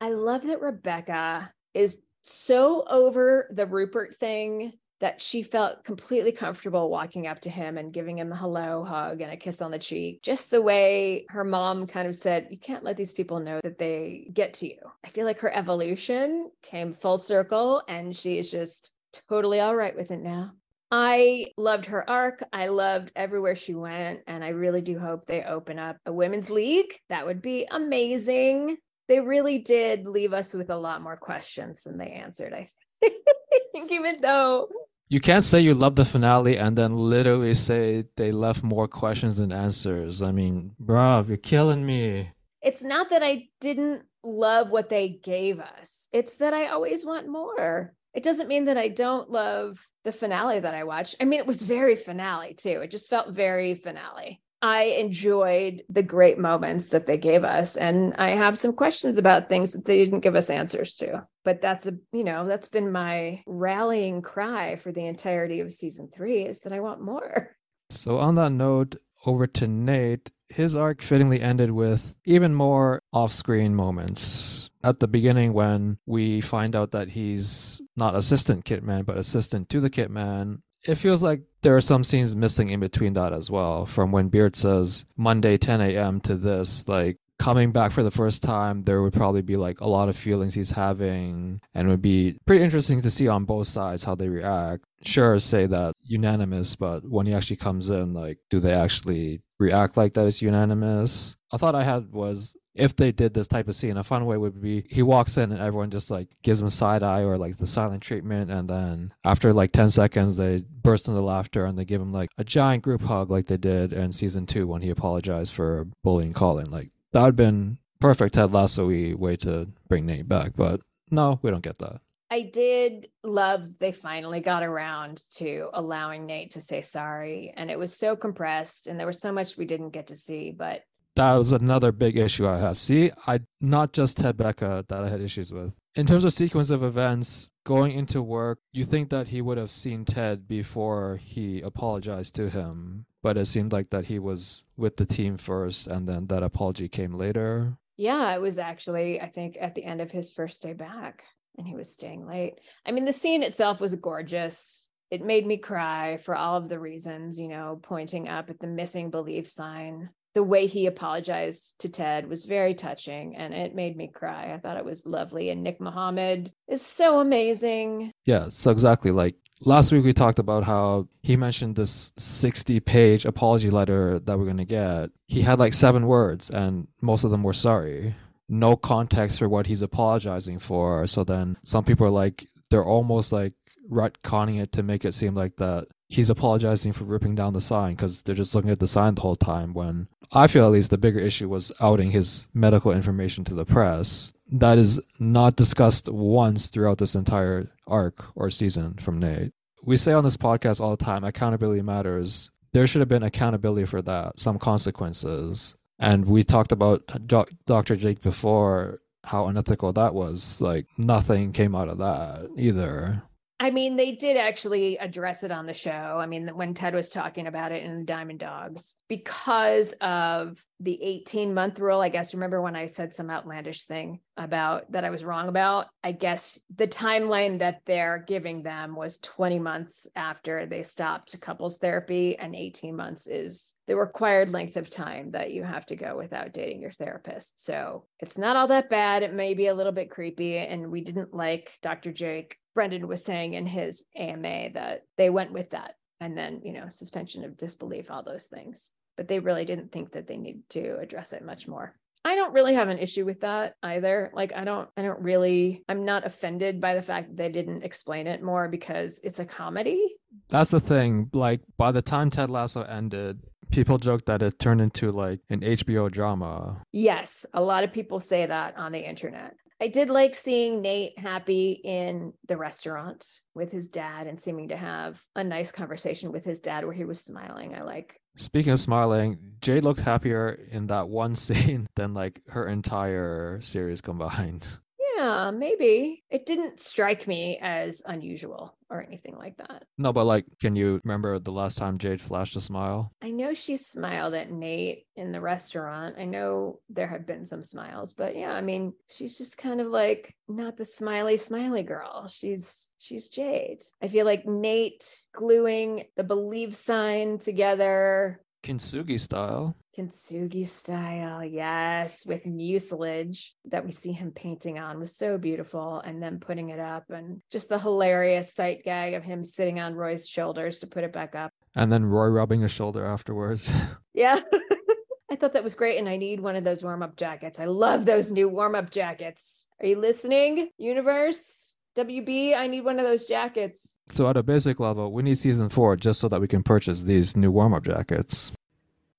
I love that Rebecca is so over the Rupert thing that she felt completely comfortable walking up to him and giving him a hello hug and a kiss on the cheek, just the way her mom kind of said, You can't let these people know that they get to you. I feel like her evolution came full circle and she is just totally all right with it now. I loved her arc. I loved everywhere she went. And I really do hope they open up a women's league. That would be amazing. They really did leave us with a lot more questions than they answered, I think, (laughs) even though. You can't say you love the finale and then literally say they left more questions than answers. I mean, bruv, you're killing me. It's not that I didn't love what they gave us, it's that I always want more it doesn't mean that I don't love the finale that I watched. I mean, it was very finale too. It just felt very finale. I enjoyed the great moments that they gave us. And I have some questions about things that they didn't give us answers to. But that's a, you know, that's been my rallying cry for the entirety of season three is that I want more. So, on that note, over to Nate. His arc fittingly ended with even more off screen moments. At the beginning, when we find out that he's not assistant Kitman, but assistant to the Kitman, it feels like there are some scenes missing in between that as well. From when Beard says Monday 10 a.m. to this, like coming back for the first time, there would probably be like a lot of feelings he's having, and would be pretty interesting to see on both sides how they react. Sure, say that unanimous, but when he actually comes in, like, do they actually react like that is unanimous. A thought I had was if they did this type of scene, a fun way would be he walks in and everyone just like gives him a side eye or like the silent treatment, and then after like ten seconds they burst into laughter and they give him like a giant group hug like they did in season two when he apologized for bullying Colin. Like that would have been perfect Ted Lasso we way to bring Nate back, but no, we don't get that. I did love they finally got around to allowing Nate to say sorry. And it was so compressed and there was so much we didn't get to see. But that was another big issue I have. See, I not just Ted Becca that I had issues with. In terms of sequence of events, going into work, you think that he would have seen Ted before he apologized to him, but it seemed like that he was with the team first and then that apology came later. Yeah, it was actually, I think, at the end of his first day back and he was staying late. I mean, the scene itself was gorgeous. It made me cry for all of the reasons, you know, pointing up at the missing belief sign. The way he apologized to Ted was very touching and it made me cry. I thought it was lovely. And Nick Mohammed is so amazing. Yeah, so exactly like last week we talked about how he mentioned this 60 page apology letter that we're going to get. He had like seven words and most of them were sorry no context for what he's apologizing for. So then some people are like, they're almost like retconning it to make it seem like that he's apologizing for ripping down the sign because they're just looking at the sign the whole time. When I feel at least the bigger issue was outing his medical information to the press. That is not discussed once throughout this entire arc or season from Nate. We say on this podcast all the time accountability matters. There should have been accountability for that, some consequences. And we talked about Dr. Jake before, how unethical that was. Like, nothing came out of that either. I mean, they did actually address it on the show. I mean, when Ted was talking about it in Diamond Dogs, because of the 18 month rule. I guess, remember when I said some outlandish thing about that I was wrong about? I guess the timeline that they're giving them was 20 months after they stopped couples therapy, and 18 months is the required length of time that you have to go without dating your therapist. So it's not all that bad. It may be a little bit creepy. And we didn't like Dr. Jake Brendan was saying in his AMA that they went with that and then, you know, suspension of disbelief, all those things. But they really didn't think that they needed to address it much more. I don't really have an issue with that either. Like I don't I don't really I'm not offended by the fact that they didn't explain it more because it's a comedy. That's the thing. Like by the time Ted Lasso ended, people joked that it turned into like an HBO drama. Yes, a lot of people say that on the internet. I did like seeing Nate happy in the restaurant with his dad and seeming to have a nice conversation with his dad where he was smiling. I like. Speaking of smiling, Jade looked happier in that one (laughs) scene than like her entire series combined. Yeah, maybe. It didn't strike me as unusual or anything like that. No, but like, can you remember the last time Jade flashed a smile? I know she smiled at Nate in the restaurant. I know there have been some smiles, but yeah, I mean, she's just kind of like not the smiley, smiley girl. She's she's Jade. I feel like Nate gluing the believe sign together Kintsugi style. Kintsugi style, yes, with mucilage that we see him painting on was so beautiful. And then putting it up, and just the hilarious sight gag of him sitting on Roy's shoulders to put it back up. And then Roy rubbing his shoulder afterwards. (laughs) Yeah. (laughs) I thought that was great. And I need one of those warm up jackets. I love those new warm up jackets. Are you listening, universe? WB, I need one of those jackets. So, at a basic level, we need season four just so that we can purchase these new warm up jackets.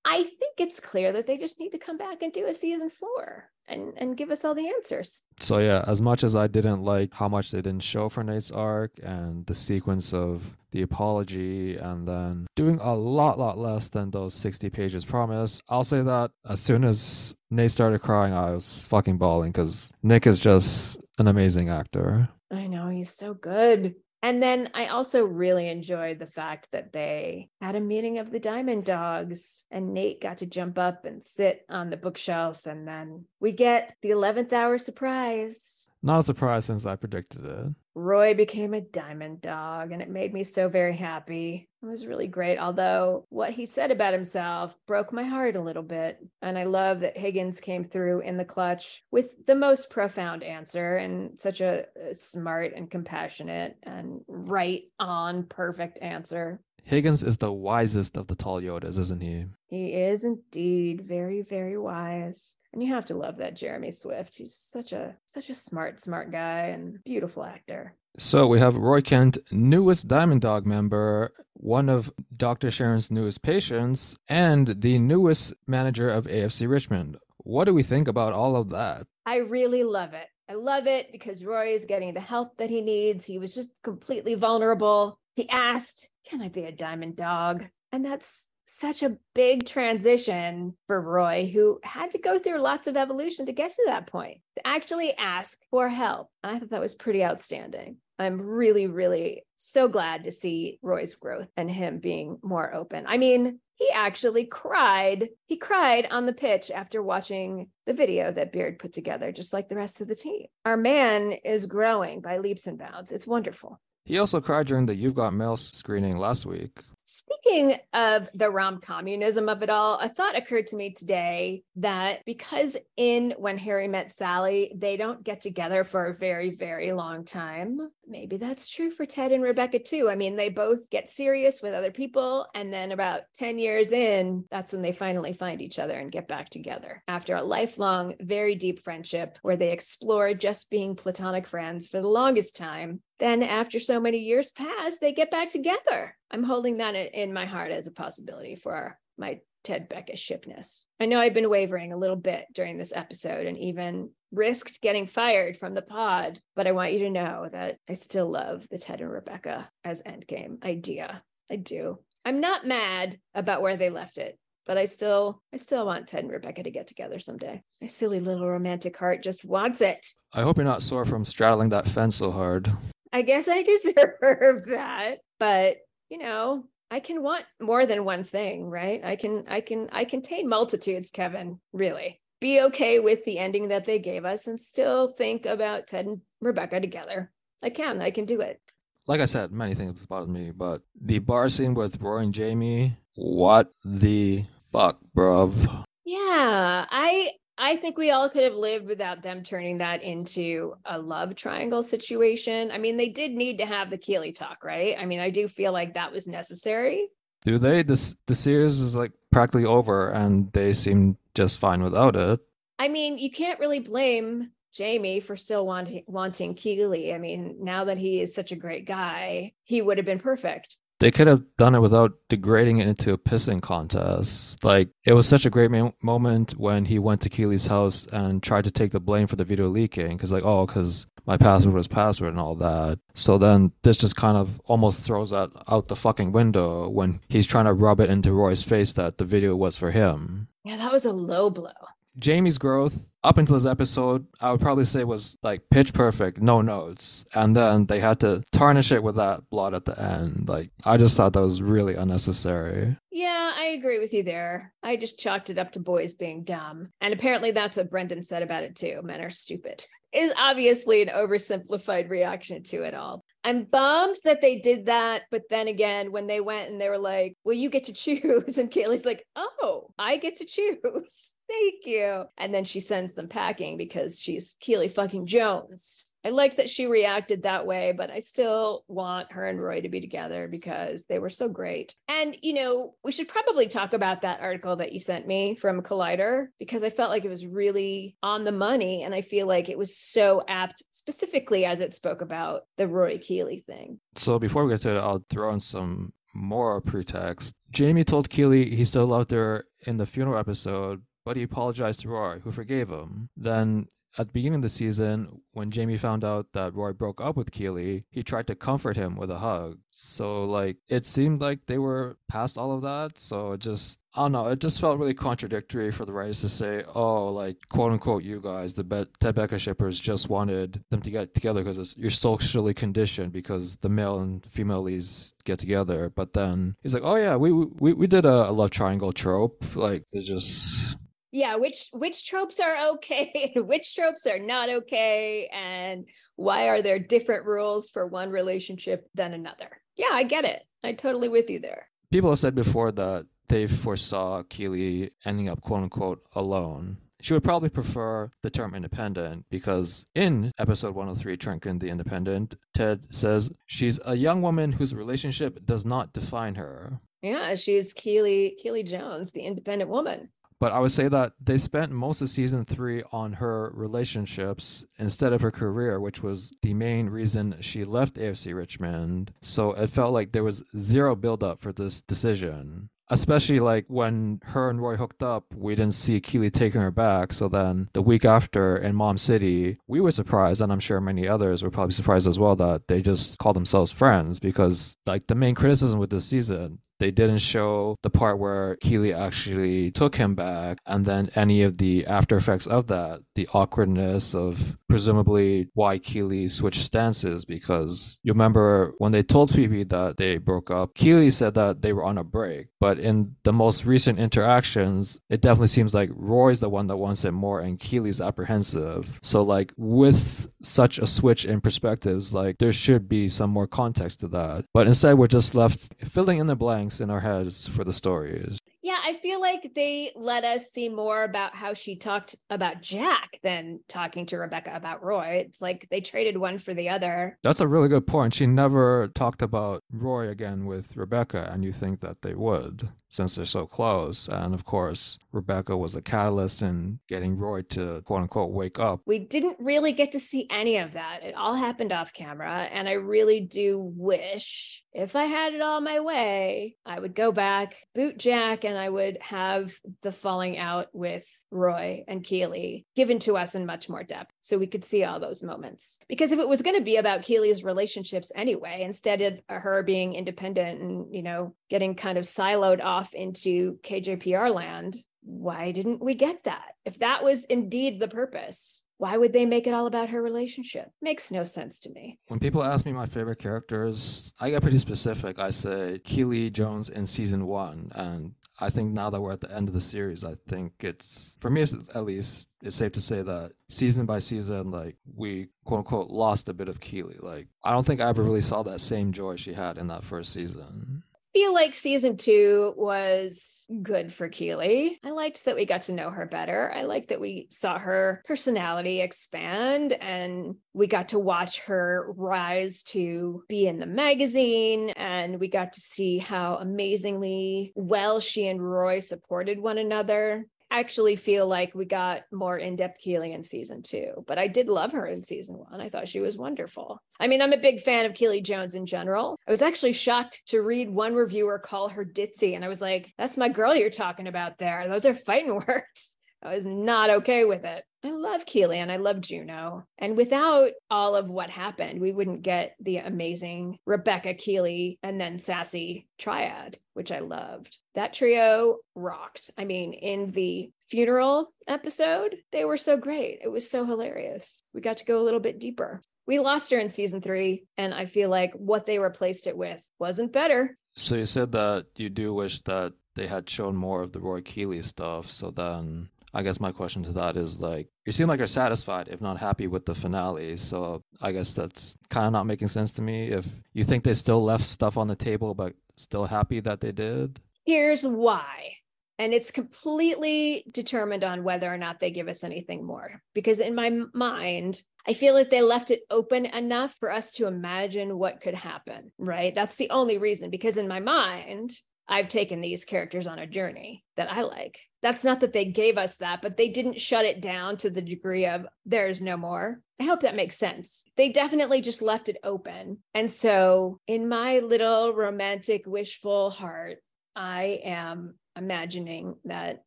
I think it's clear that they just need to come back and do a season four and, and give us all the answers. So, yeah, as much as I didn't like how much they didn't show for Nate's arc and the sequence of the apology and then doing a lot, lot less than those 60 pages promised, I'll say that as soon as Nate started crying, I was fucking bawling because Nick is just an amazing actor. I know, he's so good. And then I also really enjoyed the fact that they had a meeting of the Diamond Dogs and Nate got to jump up and sit on the bookshelf. And then we get the 11th hour surprise not a surprise since I predicted it. Roy became a diamond dog, and it made me so very happy. It was really great. Although what he said about himself broke my heart a little bit. And I love that Higgins came through in the clutch with the most profound answer and such a smart and compassionate and right on perfect answer. Higgins is the wisest of the tall Yodas, isn't he? He is indeed very, very wise. And you have to love that Jeremy Swift. He's such a such a smart, smart guy and beautiful actor. So we have Roy Kent, newest Diamond Dog member, one of Dr. Sharon's newest patients, and the newest manager of AFC Richmond. What do we think about all of that? I really love it. I love it because Roy is getting the help that he needs. He was just completely vulnerable. He asked, Can I be a diamond dog? And that's such a big transition for Roy, who had to go through lots of evolution to get to that point, to actually ask for help. And I thought that was pretty outstanding. I'm really, really so glad to see Roy's growth and him being more open. I mean, he actually cried. He cried on the pitch after watching the video that Beard put together, just like the rest of the team. Our man is growing by leaps and bounds. It's wonderful. He also cried during the You've Got Mail screening last week. Speaking of the rom communism of it all, a thought occurred to me today that because in When Harry Met Sally, they don't get together for a very, very long time, maybe that's true for Ted and Rebecca too. I mean, they both get serious with other people. And then about 10 years in, that's when they finally find each other and get back together after a lifelong, very deep friendship where they explore just being platonic friends for the longest time then after so many years pass, they get back together. I'm holding that in my heart as a possibility for my Ted Becca shipness. I know I've been wavering a little bit during this episode and even risked getting fired from the pod, but I want you to know that I still love the Ted and Rebecca as endgame idea. I do. I'm not mad about where they left it, but I still I still want Ted and Rebecca to get together someday. My silly little romantic heart just wants it. I hope you're not sore from straddling that fence so hard. I guess I (laughs) deserve that. But, you know, I can want more than one thing, right? I can I can I contain multitudes, Kevin, really. Be okay with the ending that they gave us and still think about Ted and Rebecca together. I can. I can do it. Like I said, many things bothered me, but the bar scene with Roy and Jamie, what the fuck, bruv? Yeah, I I think we all could have lived without them turning that into a love triangle situation. I mean, they did need to have the Keeley talk, right? I mean, I do feel like that was necessary. Do they? This the series is like practically over, and they seem just fine without it. I mean, you can't really blame Jamie for still wanting wanting Keeley. I mean, now that he is such a great guy, he would have been perfect they could have done it without degrading it into a pissing contest. Like it was such a great ma- moment when he went to Keeley's house and tried to take the blame for the video leaking because like oh because my password was password and all that. So then this just kind of almost throws that out the fucking window when he's trying to rub it into Roy's face that the video was for him. Yeah, that was a low blow. Jamie's growth up until this episode, I would probably say was like pitch perfect, no notes. And then they had to tarnish it with that blood at the end. Like, I just thought that was really unnecessary. Yeah, I agree with you there. I just chalked it up to boys being dumb. And apparently that's what Brendan said about it too. Men are stupid. Is obviously an oversimplified reaction to it all. I'm bummed that they did that. But then again, when they went and they were like, well, you get to (laughs) choose. And Keeley's like, oh, I get to choose. (laughs) Thank you. And then she sends them packing because she's Keeley fucking Jones. I like that she reacted that way, but I still want her and Roy to be together because they were so great. And, you know, we should probably talk about that article that you sent me from Collider because I felt like it was really on the money. And I feel like it was so apt, specifically as it spoke about the Roy Keeley thing. So before we get to it, I'll throw in some more pretext. Jamie told Keeley he still loved her in the funeral episode, but he apologized to Roy, who forgave him. Then at the beginning of the season, when Jamie found out that Roy broke up with Keeley, he tried to comfort him with a hug. So, like, it seemed like they were past all of that. So, it just, I don't know, it just felt really contradictory for the writers to say, oh, like, quote unquote, you guys, the Be- Ted Becca shippers just wanted them to get together because you're socially conditioned because the male and female leads get together. But then he's like, oh, yeah, we, we, we did a, a love triangle trope. Like, it just yeah which which tropes are okay (laughs) and which tropes are not okay and why are there different rules for one relationship than another yeah i get it i totally with you there people have said before that they foresaw keeley ending up quote unquote alone she would probably prefer the term independent because in episode 103, Trent Crimm the Independent, Ted says she's a young woman whose relationship does not define her. Yeah, she's Keeley Keeley Jones, the independent woman. But I would say that they spent most of season three on her relationships instead of her career, which was the main reason she left AFC Richmond. So it felt like there was zero buildup for this decision. Especially like when her and Roy hooked up, we didn't see Keeley taking her back. So then the week after in Mom City, we were surprised, and I'm sure many others were probably surprised as well that they just called themselves friends because like the main criticism with this season they didn't show the part where Keeley actually took him back, and then any of the after effects of that, the awkwardness of presumably why Keeley switched stances. Because you remember when they told Phoebe that they broke up, Keeley said that they were on a break. But in the most recent interactions, it definitely seems like Roy's the one that wants it more, and Keeley's apprehensive. So, like, with such a switch in perspectives, like, there should be some more context to that. But instead, we're just left filling in the blanks in our heads for the stories. I feel like they let us see more about how she talked about Jack than talking to Rebecca about Roy. It's like they traded one for the other. That's a really good point. She never talked about Roy again with Rebecca, and you think that they would since they're so close. And of course, Rebecca was a catalyst in getting Roy to quote unquote wake up. We didn't really get to see any of that. It all happened off camera. And I really do wish if I had it all my way, I would go back, boot Jack, and I would have the falling out with Roy and Keeley given to us in much more depth so we could see all those moments. Because if it was going to be about Keeley's relationships anyway, instead of her being independent and, you know, getting kind of siloed off into KJPR land, why didn't we get that? If that was indeed the purpose, Why would they make it all about her relationship? Makes no sense to me. When people ask me my favorite characters, I get pretty specific. I say Keeley Jones in season one, and I think now that we're at the end of the series, I think it's for me at least, it's safe to say that season by season, like we quote unquote lost a bit of Keeley. Like I don't think I ever really saw that same joy she had in that first season feel like season two was good for Keeley. I liked that we got to know her better. I liked that we saw her personality expand and we got to watch her rise to be in the magazine. And we got to see how amazingly well she and Roy supported one another actually feel like we got more in-depth Keeley in season two, but I did love her in season one. I thought she was wonderful. I mean, I'm a big fan of Keeley Jones in general. I was actually shocked to read one reviewer call her ditzy, and I was like, "That's my girl you're talking about there. Those are fighting (laughs) words." I was not okay with it. I love Keeley and I love Juno. And without all of what happened, we wouldn't get the amazing Rebecca Keeley and then Sassy triad, which I loved. That trio rocked. I mean, in the funeral episode, they were so great. It was so hilarious. We got to go a little bit deeper. We lost her in season three, and I feel like what they replaced it with wasn't better. So you said that you do wish that they had shown more of the Roy Keeley stuff. So then I guess my question to that is like, you seem like you're satisfied, if not happy with the finale. So I guess that's kind of not making sense to me. If you think they still left stuff on the table, but still happy that they did. Here's why. And it's completely determined on whether or not they give us anything more. Because in my mind, I feel like they left it open enough for us to imagine what could happen, right? That's the only reason. Because in my mind, I've taken these characters on a journey that I like. That's not that they gave us that, but they didn't shut it down to the degree of there's no more. I hope that makes sense. They definitely just left it open. And so, in my little romantic, wishful heart, I am imagining that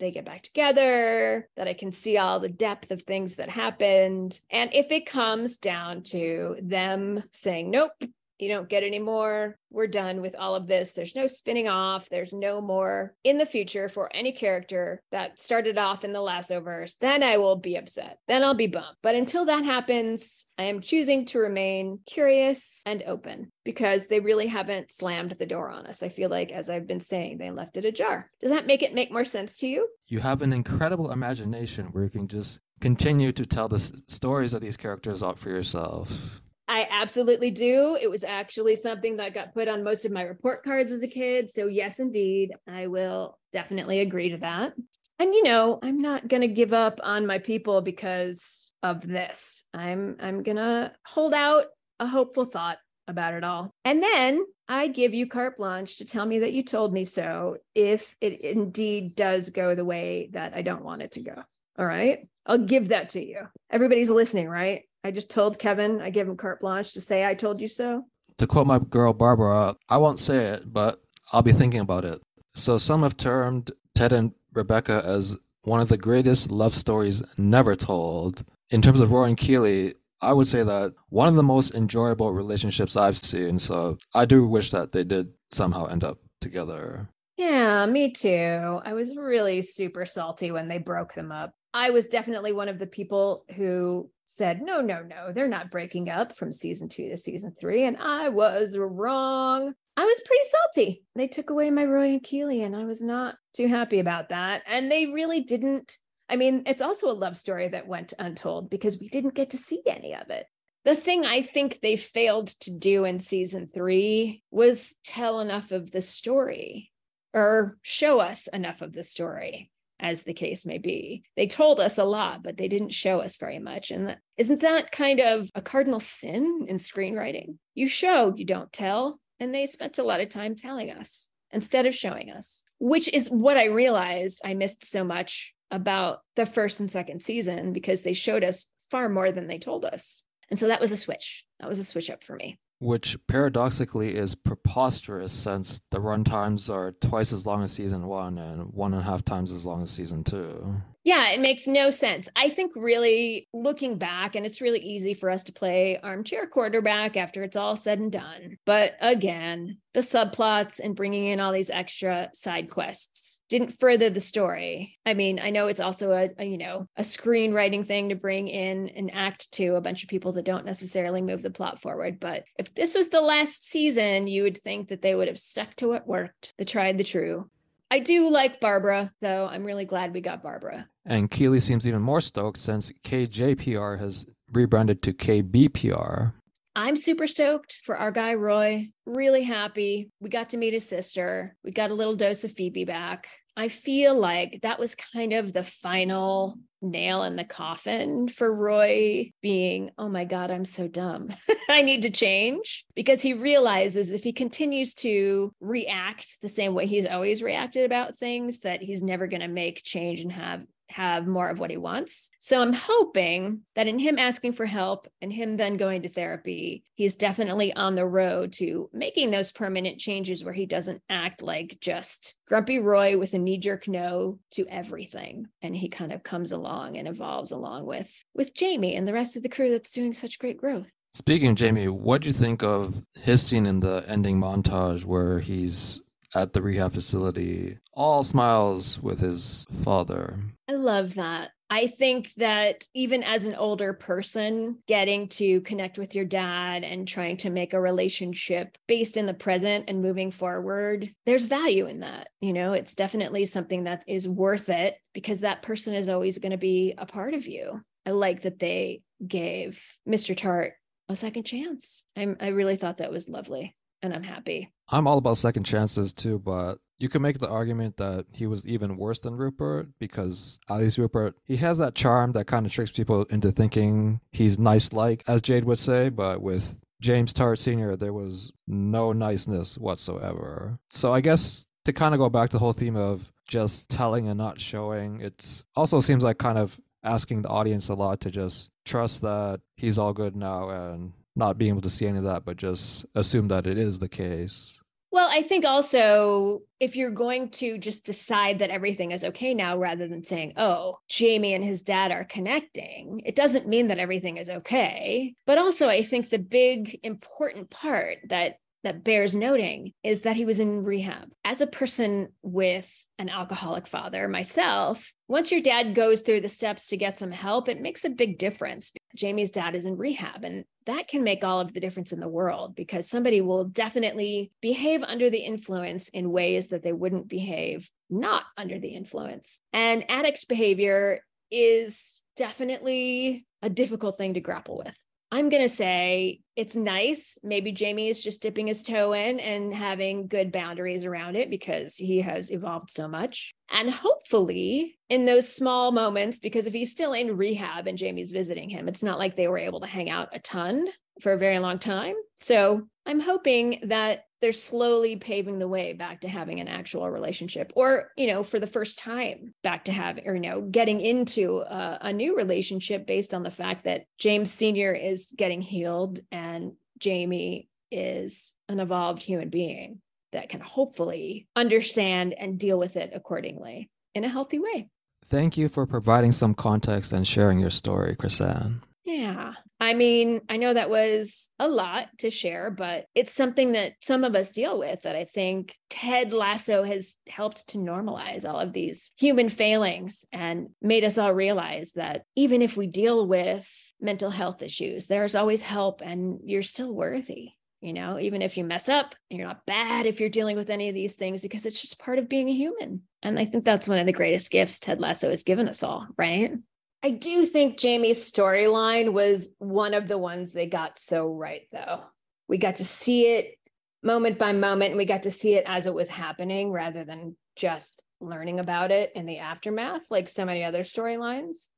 they get back together, that I can see all the depth of things that happened. And if it comes down to them saying, nope, you don't get any more. We're done with all of this. There's no spinning off. There's no more in the future for any character that started off in the Lassoverse. Then I will be upset. Then I'll be bummed. But until that happens, I am choosing to remain curious and open because they really haven't slammed the door on us. I feel like, as I've been saying, they left it ajar. Does that make it make more sense to you? You have an incredible imagination where you can just continue to tell the stories of these characters out for yourself. I absolutely do. It was actually something that got put on most of my report cards as a kid. So, yes, indeed, I will definitely agree to that. And you know, I'm not going to give up on my people because of this. I'm I'm going to hold out a hopeful thought about it all. And then I give you carte blanche to tell me that you told me so if it indeed does go the way that I don't want it to go. All right. I'll give that to you. Everybody's listening, right? I just told Kevin, I gave him carte blanche to say, I told you so. To quote my girl Barbara, I won't say it, but I'll be thinking about it. So some have termed Ted and Rebecca as one of the greatest love stories never told. In terms of Roy and Keeley, I would say that one of the most enjoyable relationships I've seen. So I do wish that they did somehow end up together. Yeah, me too. I was really super salty when they broke them up. I was definitely one of the people who said, no, no, no, they're not breaking up from season two to season three. And I was wrong. I was pretty salty. They took away my Roy and Keeley, and I was not too happy about that. And they really didn't. I mean, it's also a love story that went untold because we didn't get to see any of it. The thing I think they failed to do in season three was tell enough of the story or show us enough of the story as the case may be. They told us a lot, but they didn't show us very much. And is isn't that kind of a cardinal sin in screenwriting? You show, you don't tell. And they spent a lot of time telling us instead of showing us, which is what I realized I missed so much about the first and second season because they showed us far more than they told us. And so that was a switch. That was a switch up for me which paradoxically is preposterous since the run times are twice as long as season one and one and a half times as long as season two. Yeah, it makes no sense. I think really looking back, and it's really easy for us to play armchair quarterback after it's all said and done. But again, the subplots and bringing in all these extra side quests didn't further the story. I mean, I know it's also a, a, you know a screenwriting thing to bring in an act to a bunch of people that don't necessarily move the plot forward. But if this was the last season, you would think that they would have stuck to what worked, the tried, the true. I do like Barbara, though. I'm really glad we got Barbara. And Keeley seems even more stoked since KJPR has rebranded to KBPR. I'm super stoked for our guy Roy. Really happy. We got to meet his sister. We got a little dose of Phoebe back. I feel like that was kind of the final nail in the coffin for Roy being, oh my God, I'm so dumb. (laughs) I need to change because he realizes if he continues to react the same way he's always reacted about things, that he's never going to make change and have have more of what he wants. So I'm hoping that in him asking for help and him then going to therapy, he's definitely on the road to making those permanent changes where he doesn't act like just grumpy Roy with a knee jerk no to everything. And he kind of comes along and evolves along with with Jamie and the rest of the crew that's doing such great growth. Speaking of Jamie, what do you think of his scene in the ending montage where he's at the rehab facility, all smiles with his father. I love that. I think that even as an older person, getting to connect with your dad and trying to make a relationship based in the present and moving forward, there's value in that. You know, it's definitely something that is worth it because that person is always going to be a part of you. I like that they gave Mr. Tart a second chance. I'm, I really thought that was lovely and I'm happy. I'm all about second chances too, but you can make the argument that he was even worse than Rupert because at least Rupert, he has that charm that kind of tricks people into thinking he's nice like, as Jade would say, but with James Tart Sr., there was no niceness whatsoever. So I guess to kind of go back to the whole theme of just telling and not showing, it also seems like kind of asking the audience a lot to just trust that he's all good now and not being able to see any of that, but just assume that it is the case. Well, I think also if you're going to just decide that everything is okay now rather than saying, oh, Jamie and his dad are connecting, it doesn't mean that everything is okay. But also, I think the big important part that that bears noting is that he was in rehab. As a person with an alcoholic father myself, once your dad goes through the steps to get some help, it makes a big difference. Jamie's dad is in rehab, and that can make all of the difference in the world because somebody will definitely behave under the influence in ways that they wouldn't behave not under the influence. And addict behavior is definitely a difficult thing to grapple with. I'm going to say it's nice. Maybe Jamie is just dipping his toe in and having good boundaries around it because he has evolved so much. And hopefully, in those small moments, because if he's still in rehab and Jamie's visiting him, it's not like they were able to hang out a ton for a very long time. So I'm hoping that they're slowly paving the way back to having an actual relationship or you know for the first time back to have or you know getting into a, a new relationship based on the fact that james senior is getting healed and jamie is an evolved human being that can hopefully understand and deal with it accordingly in a healthy way. Thank you for providing some context and sharing your story Crisann yeah. I mean, I know that was a lot to share, but it's something that some of us deal with that I think Ted Lasso has helped to normalize all of these human failings and made us all realize that even if we deal with mental health issues, there's always help and you're still worthy. You know, even if you mess up, you're not bad if you're dealing with any of these things because it's just part of being a human. And I think that's one of the greatest gifts Ted Lasso has given us all, right? I do think Jamie's storyline was one of the ones they got so right, though. We got to see it moment by moment, and we got to see it as it was happening rather than just learning about it in the aftermath, like so many other storylines.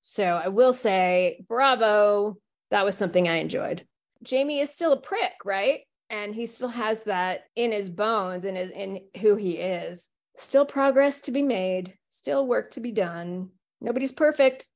So I will say, bravo. That was something I enjoyed. Jamie is still a prick, right? And he still has that in his bones and in, in who he is. Still progress to be made, still work to be done Nobody's perfect.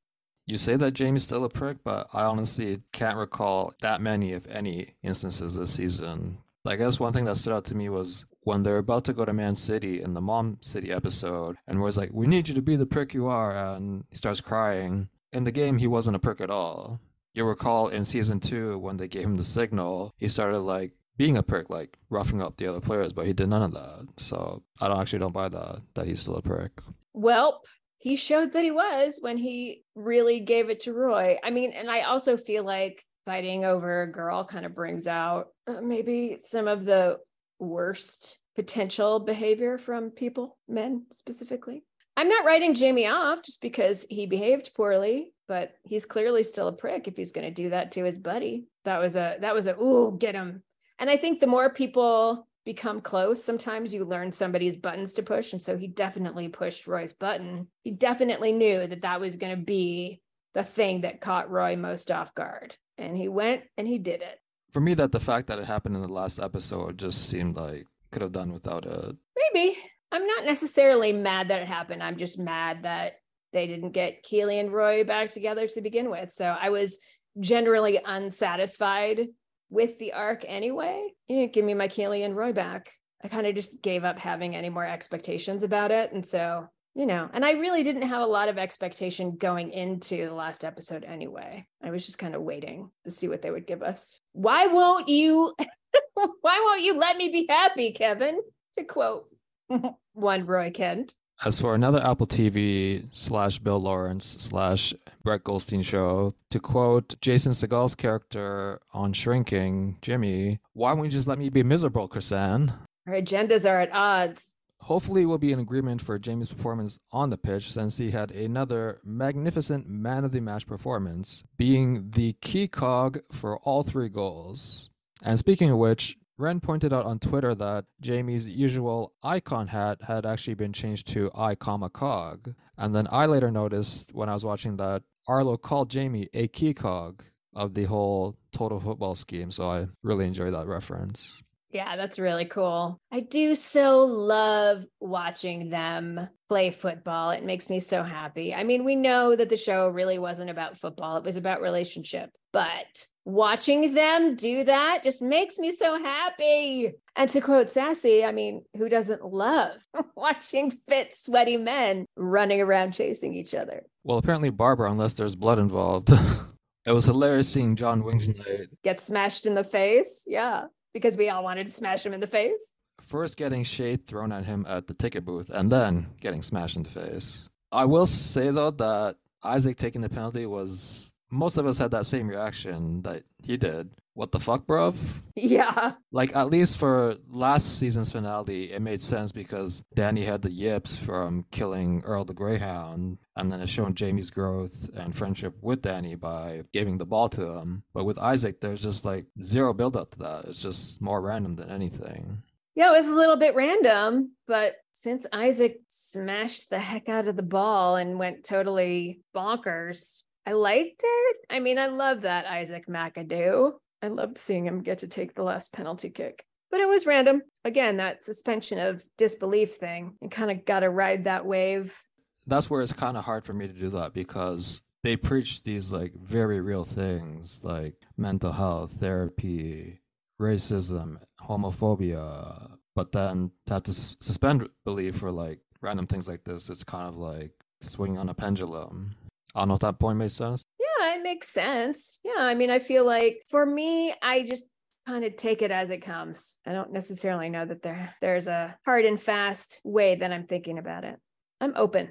You say that Jamie's still a prick, but I honestly can't recall that many, if any, instances this season. I guess one thing that stood out to me was when they're about to go to Man City in the Mom City episode, and Roy's like, "We need you to be the prick you are," and he starts crying. In the game, he wasn't a prick at all. You recall in season two when they gave him the signal, he started like being a prick, like roughing up the other players, but he did none of that. So I don't actually don't buy that that he's still a prick. Well, he showed that he was when he really gave it to Roy. I mean, and I also feel like fighting over a girl kind of brings out uh, maybe some of the worst potential behavior from people, men specifically. I'm not writing Jamie off just because he behaved poorly, but he's clearly still a prick if he's going to do that to his buddy. That was a that was a ooh, get him. And I think the more people become close, sometimes you learn somebody's buttons to push, and so he definitely pushed Roy's button. He definitely knew that that was going to be the thing that caught Roy most off guard, and he went and he did it. For me, that the fact that it happened in the last episode just seemed like could have done without it. Maybe I'm not necessarily mad that it happened. I'm just mad that they didn't get Keeley and Roy back together to begin with. So I was generally unsatisfied with the arc anyway. You didn't give me my Keeley and Roy back. I kind of just gave up having any more expectations about it. And so, you know, and I really didn't have a lot of expectation going into the last episode anyway. I was just kind of waiting to see what they would give us. Why won't you? (laughs) why won't you let me be happy, Kevin? To quote (laughs) one Roy Kent. As for another Apple TV slash Bill Lawrence slash Brett Goldstein show, to quote Jason Segel's character on Shrinking, Jimmy, why won't you just let me be miserable, Crisann? Our agendas are at odds. Hopefully, we'll be in agreement for Jamie's performance on the pitch since he had another magnificent man of the match performance, being the key cog for all three goals. And speaking of which, Ren pointed out on Twitter that Jamie's usual icon hat had actually been changed to I, comma cog. And then I later noticed when I was watching that Arlo called Jamie a key cog of the whole total football scheme. So I really enjoyed that reference. Yeah, that's really cool. I do so love watching them play football. It makes me so happy. I mean, we know that the show really wasn't about football, it was about relationship, but watching them do that just makes me so happy. And to quote Sassy, I mean, who doesn't love (laughs) watching fit, sweaty men running around chasing each other? Well, apparently, Barbara, unless there's blood involved. (laughs) it was hilarious seeing John Wingsnight uh, get smashed in the face. Yeah because we all wanted to smash him in the face. First, getting shade thrown at him at the ticket booth, and then getting smashed in the face. I will say though that Isaac taking the penalty was most of us had that same reaction that he did what the fuck, bruv? Yeah. Like, at least for last season's finale, it made sense because Danny had the yips from killing Earl the Greyhound, and then it's shown Jamie's growth and friendship with Danny by giving the ball to him. But with Isaac, there's just like zero build up to that. It's just more random than anything. Yeah, it was a little bit random, but since Isaac smashed the heck out of the ball and went totally bonkers, I liked it. I mean, I love that Isaac McAdoo. I loved seeing him get to take the last penalty kick. But it was random. Again, that suspension of disbelief thing and kind of got to ride that wave. That's where it's kind of hard for me to do that because they preach these like very real things like mental health, therapy, racism, homophobia. But then to have to suspend belief for like random things like this, it's kind of like swinging on a pendulum. I don't know if that point made sense it makes sense. Yeah. I mean, I feel like for me, I just kind of take it as it comes. I don't necessarily know that there there's a hard and fast way that I'm thinking about it. I'm open.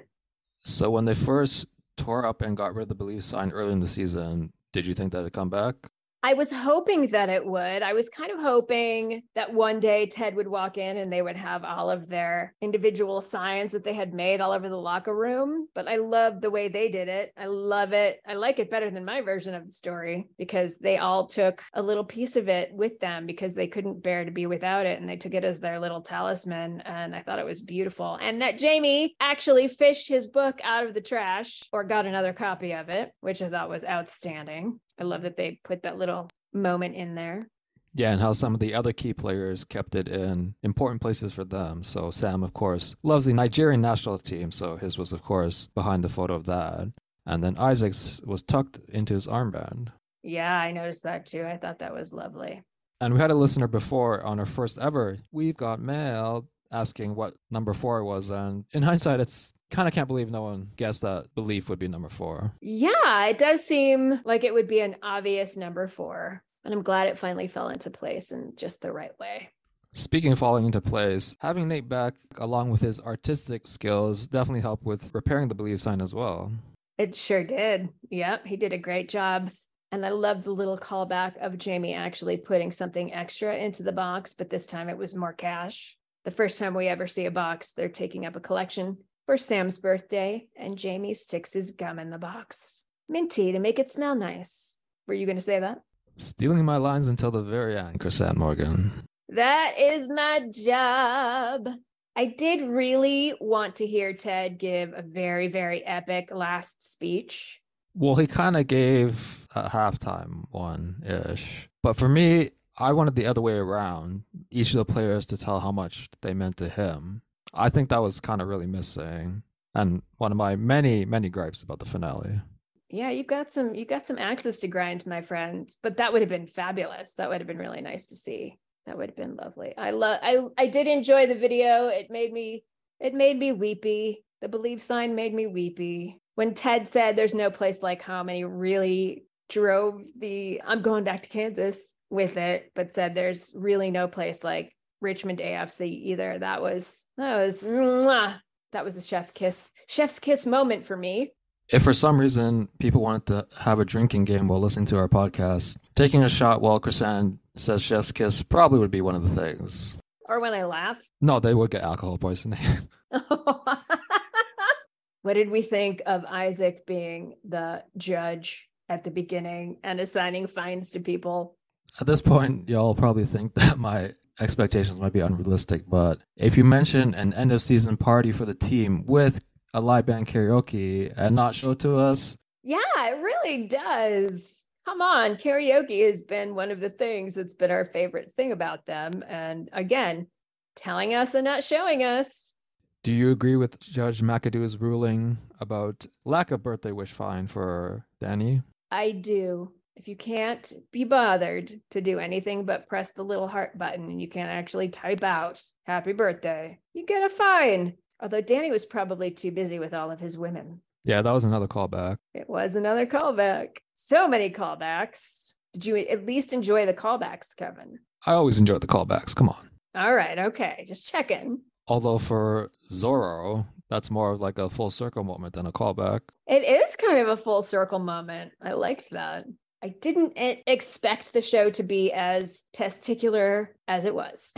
So when they first tore up and got rid of the belief sign early in the season, did you think that it'd come back? I was hoping that it would. I was kind of hoping that one day Ted would walk in and they would have all of their individual signs that they had made all over the locker room. But I love the way they did it. I love it. I like it better than my version of the story because they all took a little piece of it with them because they couldn't bear to be without it. And they took it as their little talisman. And I thought it was beautiful. And that Jamie actually fished his book out of the trash or got another copy of it, which I thought was outstanding. I love that they put that little moment in there. Yeah, and how some of the other key players kept it in important places for them. So Sam, of course, loves the Nigerian national team, so his was, of course, behind the photo of that. And then Isaac's was tucked into his armband. Yeah, I noticed that too. I thought that was lovely. And we had a listener before on our first ever We've Got Mail asking what number four was. And in hindsight, it's kind of can't believe no one guessed that belief would be number four. Yeah, it does seem like it would be an obvious number four. And I'm glad it finally fell into place in just the right way. Speaking of falling into place, having Nate back along with his artistic skills definitely helped with repairing the belief sign as well. It sure did. Yep, he did a great job. And I love the little callback of Jamie actually putting something extra into the box, but this time it was more cash. The first time we ever see a box, they're taking up a collection for Sam's birthday, and Jamie sticks his gum in the box. Minty to make it smell nice. Were you going to say that? Stealing my lines until the very end, Crisann Morgan. That is my job. I did really want to hear Ted give a very, very epic last speech. Well, he kind of gave a halftime one ish. But for me, I wanted the other way around. Each of the players to tell how much they meant to him. I think that was kind of really missing, and one of my many many gripes about the finale. Yeah, you got some you got some axes to grind, my friend. But that would have been fabulous. That would have been really nice to see. That would have been lovely. I love I I did enjoy the video. It made me it made me weepy. The believe sign made me weepy. When Ted said there's no place like home and he really drove the I'm going back to Kansas with it, but said there's really no place like Richmond AFC either. That was that was mwah, that was a chef kiss, chef's kiss moment for me. If for some reason people wanted to have a drinking game while listening to our podcast, taking a shot while Crisann says chef's kiss probably would be one of the things. Or when I laugh. No, they would get alcohol poisoning. (laughs) (laughs) what did we think of Isaac being the judge at the beginning and assigning fines to people? At this point, y'all probably think (laughs) that my expectations might be unrealistic, but if you mention an end of season party for the team with a live band karaoke and not show to us, yeah, it really does. Come on, karaoke has been one of the things that's been our favorite thing about them. And again, telling us and not showing us. Do you agree with Judge McAdoo's ruling about lack of birthday wish fine for Danny? I do if you can't be bothered to do anything but press the little heart button and you can't actually type out happy birthday, you get a fine. Although Danny was probably too busy with all of his women. Yeah, that was another callback. It was another callback. So many callbacks. Did you at least enjoy the callbacks, Kevin? I always enjoy the callbacks. Come on. All right. Okay. Just checking. Although for Zorro, that's more of like a full circle moment than a callback. It is kind of a full circle moment. I liked that. I didn't expect the show to be as testicular as it was.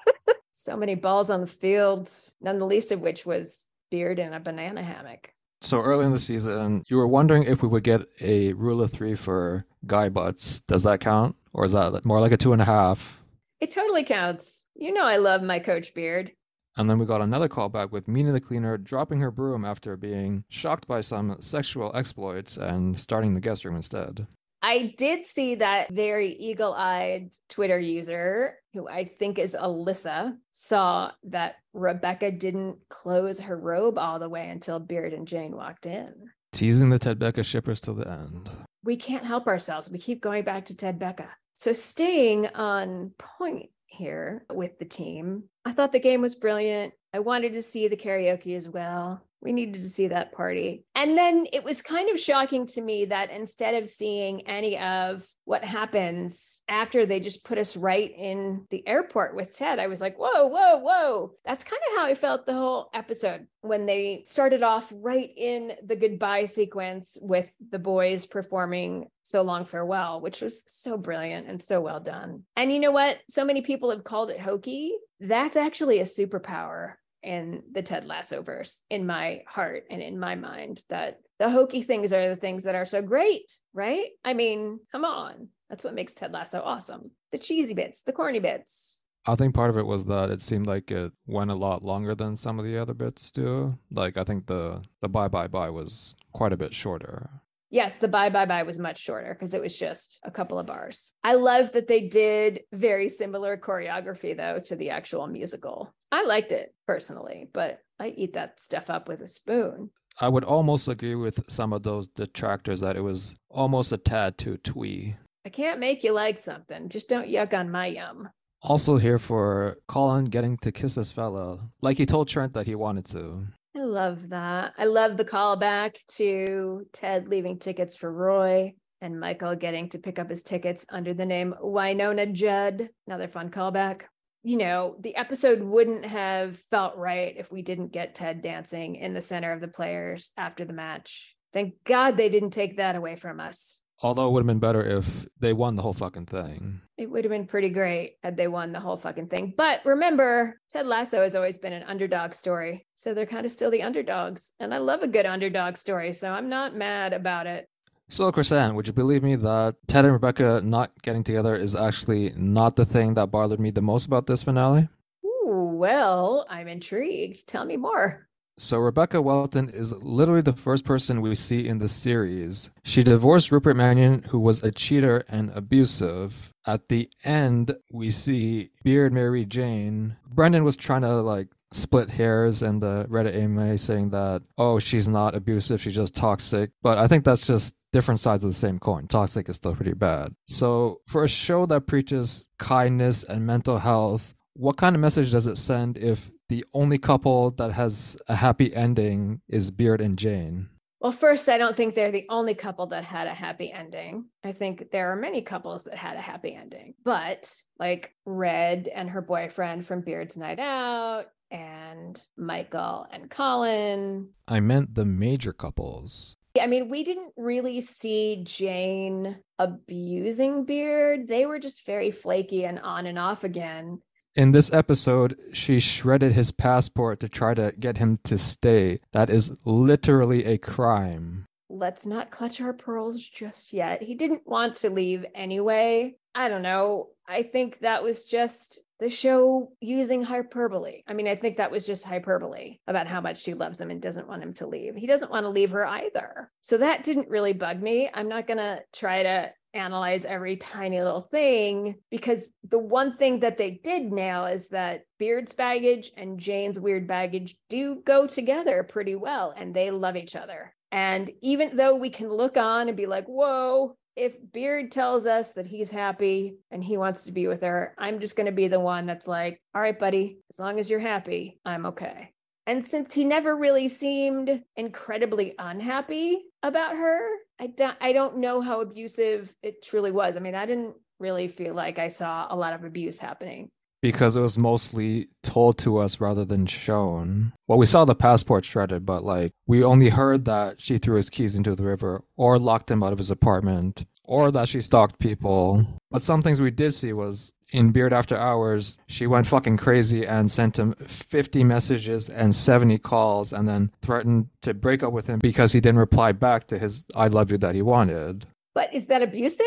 (laughs) so many balls on the field, none the least of which was Beard in a banana hammock. So early in the season, you were wondering if we would get a rule of three for guy butts. Does that count? Or is that more like a two and a half? It totally counts. You know, I love my coach Beard. And then we got another callback with Mina the cleaner dropping her broom after being shocked by some sexual exploits and starting the guest room instead. I did see that very eagle eyed Twitter user, who I think is Alyssa, saw that Rebecca didn't close her robe all the way until Beard and Jane walked in. Teasing the Ted Becca shippers till the end. We can't help ourselves. We keep going back to Ted Becca. So, staying on point here with the team, I thought the game was brilliant. I wanted to see the karaoke as well we needed to see that party. And then it was kind of shocking to me that instead of seeing any of what happens after they just put us right in the airport with Ted, I was like, whoa, whoa, whoa. That's kind of how I felt the whole episode when they started off right in the goodbye sequence with the boys performing So Long Farewell, which was so brilliant and so well done. And you know what? So many people have called it hokey. That's actually a superpower in the Ted Lasso verse in my heart and in my mind that the hokey things are the things that are so great, right? I mean, come on. That's what makes Ted Lasso awesome. The cheesy bits, the corny bits. I think part of it was that it seemed like it went a lot longer than some of the other bits do. Like I think the the bye bye bye was quite a bit shorter. Yes, the bye bye bye was much shorter because it was just a couple of bars. I love that they did very similar choreography though to the actual musical. I liked it personally, but I eat that stuff up with a spoon. I would almost agree with some of those detractors that it was almost a tad too twee. I can't make you like something. Just don't yuck on my yum. Also here for Colin getting to kiss his fella, like he told Trent that he wanted to. I love that. I love the callback to Ted leaving tickets for Roy and Michael getting to pick up his tickets under the name Wynonna Judd. Another fun callback. You know, the episode wouldn't have felt right if we didn't get Ted dancing in the center of the players after the match. Thank God they didn't take that away from us. Although it would have been better if they won the whole fucking thing. It would have been pretty great had they won the whole fucking thing. But remember, Ted Lasso has always been an underdog story. So they're kind of still the underdogs. And I love a good underdog story. So I'm not mad about it. So, Crisann, would you believe me that Ted and Rebecca not getting together is actually not the thing that bothered me the most about this finale? Ooh, well, I'm intrigued. Tell me more. So, Rebecca Welton is literally the first person we see in the series. She divorced Rupert Mannion, who was a cheater and abusive. At the end, we see Beard marry Jane. Brendan was trying to like split hairs and the Reddit AMA saying that, oh, she's not abusive, she's just toxic. But I think that's just different sides of the same coin. Toxic is still pretty bad. So, for a show that preaches kindness and mental health, what kind of message does it send if the only couple that has a happy ending is Beard and Jane? Well, first, I don't think they're the only couple that had a happy ending. I think there are many couples that had a happy ending, but like Red and her boyfriend from Beard's Night Out, and Michael and Colin. I meant the major couples. I mean, we didn't really see Jane abusing Beard. They were just very flaky and on and off again. In this episode, she shredded his passport to try to get him to stay. That is literally a crime. Let's not clutch our pearls just yet. He didn't want to leave anyway. I don't know. I think that was just the show using hyperbole. I mean, I think that was just hyperbole about how much she loves him and doesn't want him to leave. He doesn't want to leave her either. So that didn't really bug me. I'm not going to try to analyze every tiny little thing because the one thing that they did nail is that Beard's baggage and Jane's weird baggage do go together pretty well and they love each other. And even though we can look on and be like, whoa, if Beard tells us that he's happy and he wants to be with her, I'm just going to be the one that's like, all right, buddy, as long as you're happy, I'm okay. And since he never really seemed incredibly unhappy about her, I don't, I don't know how abusive it truly was. I mean, I didn't really feel like I saw a lot of abuse happening because it was mostly told to us rather than shown. Well, we saw the passport shredded, but like we only heard that she threw his keys into the river or locked him out of his apartment or that she stalked people. But some things we did see was in Beard After Hours, she went fucking crazy and sent him 50 messages and 70 calls and then threatened to break up with him because he didn't reply back to his I love you that he wanted. But is that abusive?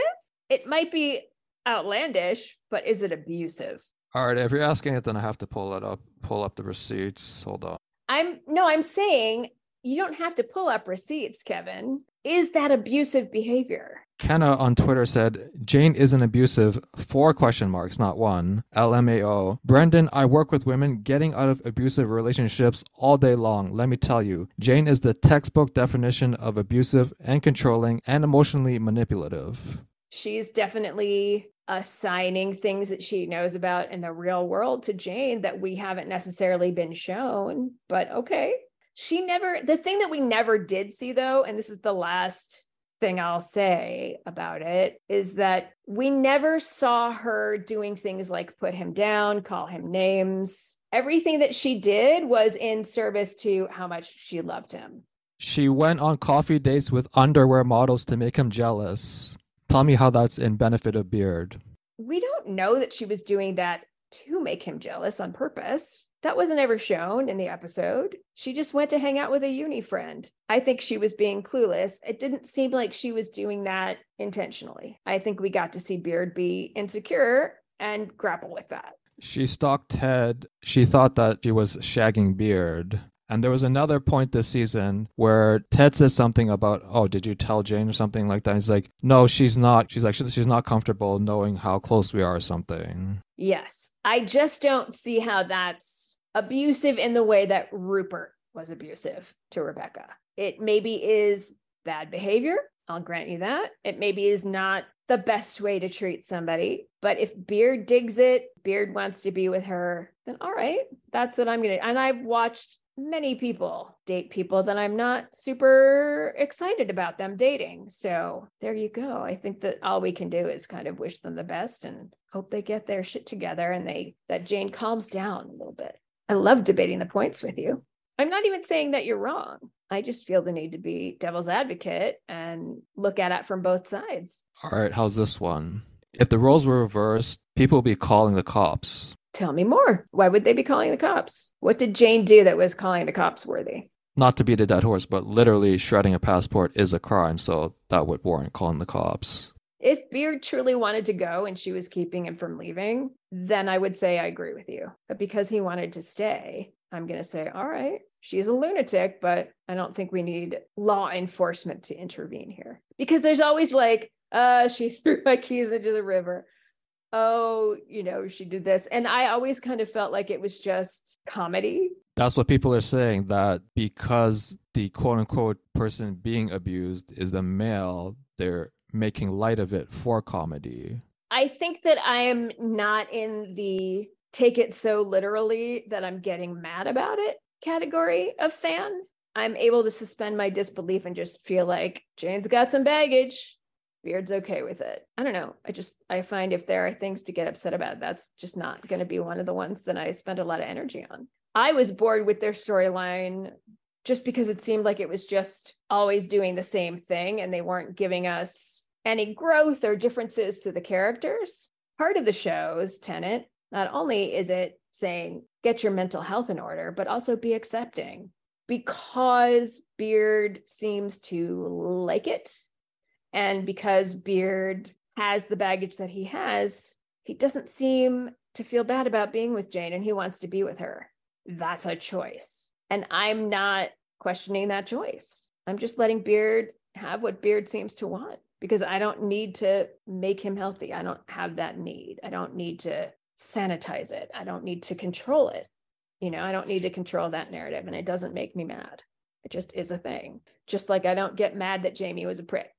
It might be outlandish, but is it abusive? All right, if you're asking it, then I have to pull it up, pull up the receipts. Hold on. I'm no, I'm saying you don't have to pull up receipts, Kevin. Is that abusive behavior? Kenna on Twitter said, Jane isn't abusive. Four question marks, not one. LMAO. Brendan, I work with women getting out of abusive relationships all day long. Let me tell you, Jane is the textbook definition of abusive and controlling and emotionally manipulative. She's definitely assigning things that she knows about in the real world to Jane that we haven't necessarily been shown. But okay. She never, the thing that we never did see though, and this is the last thing I'll say about it, is that we never saw her doing things like put him down, call him names. Everything that she did was in service to how much she loved him. She went on coffee dates with underwear models to make him jealous. Tell me how that's in benefit of Beard. We don't know that she was doing that to make him jealous on purpose. That wasn't ever shown in the episode. She just went to hang out with a uni friend. I think she was being clueless. It didn't seem like she was doing that intentionally. I think we got to see Beard be insecure and grapple with that. She stalked Ted. She thought that she was shagging Beard. And there was another point this season where Ted says something about, "Oh, did you tell Jane or something like that?" he's like, "No, she's not. She's like, she's not comfortable knowing how close we are or something." Yes, I just don't see how that's abusive in the way that Rupert was abusive to Rebecca. It maybe is bad behavior. I'll grant you that. It maybe is not the best way to treat somebody. But if Beard digs it, Beard wants to be with her, then all right, that's what I'm going to. And I've watched many people date people that I'm not super excited about them dating. So there you go. I think that all we can do is kind of wish them the best and hope they get their shit together and they that Jane calms down a little bit. I love debating the points with you. I'm not even saying that you're wrong. I just feel the need to be devil's advocate and look at it from both sides. All right, how's this one? If the roles were reversed, people would be calling the cops. Tell me more. Why would they be calling the cops? What did Jane do that was calling the cops worthy? Not to beat a dead horse, but literally shredding a passport is a crime, so that would warrant calling the cops. If Beard truly wanted to go and she was keeping him from leaving, then I would say I agree with you. But because he wanted to stay, I'm going to say, all right, she's a lunatic, but I don't think we need law enforcement to intervene here. Because there's always like, uh, she (laughs) threw my keys into the river oh, you know, she did this. And I always kind of felt like it was just comedy. That's what people are saying that because the quote unquote person being abused is the male, they're making light of it for comedy. I think that I am not in the take it so literally that I'm getting mad about it category of fan. I'm able to suspend my disbelief and just feel like Jane's got some baggage. Beard's okay with it. I don't know. I just I find if there are things to get upset about, that's just not going to be one of the ones that I spend a lot of energy on. I was bored with their storyline just because it seemed like it was just always doing the same thing and they weren't giving us any growth or differences to the characters. Part of the show's tenant, not only is it saying get your mental health in order, but also be accepting because Beard seems to like it and because Beard has the baggage that he has, he doesn't seem to feel bad about being with Jane and he wants to be with her. That's a choice. And I'm not questioning that choice. I'm just letting Beard have what Beard seems to want because I don't need to make him healthy. I don't have that need. I don't need to sanitize it. I don't need to control it. You know, I don't need to control that narrative and it doesn't make me mad. It just is a thing. Just like I don't get mad that Jamie was a prick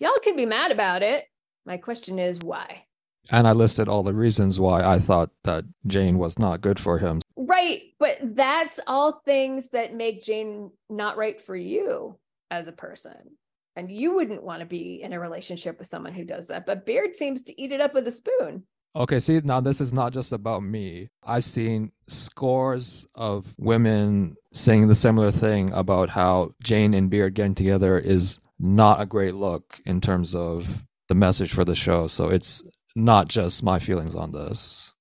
y'all can be mad about it. My question is why? And I listed all the reasons why I thought that Jane was not good for him. Right. But that's all things that make Jane not right for you as a person. And you wouldn't want to be in a relationship with someone who does that. But Beard seems to eat it up with a spoon. Okay, see, now this is not just about me. I've seen scores of women saying the similar thing about how Jane and Beard getting together is not a great look in terms of the message for the show. So it's not just my feelings on this.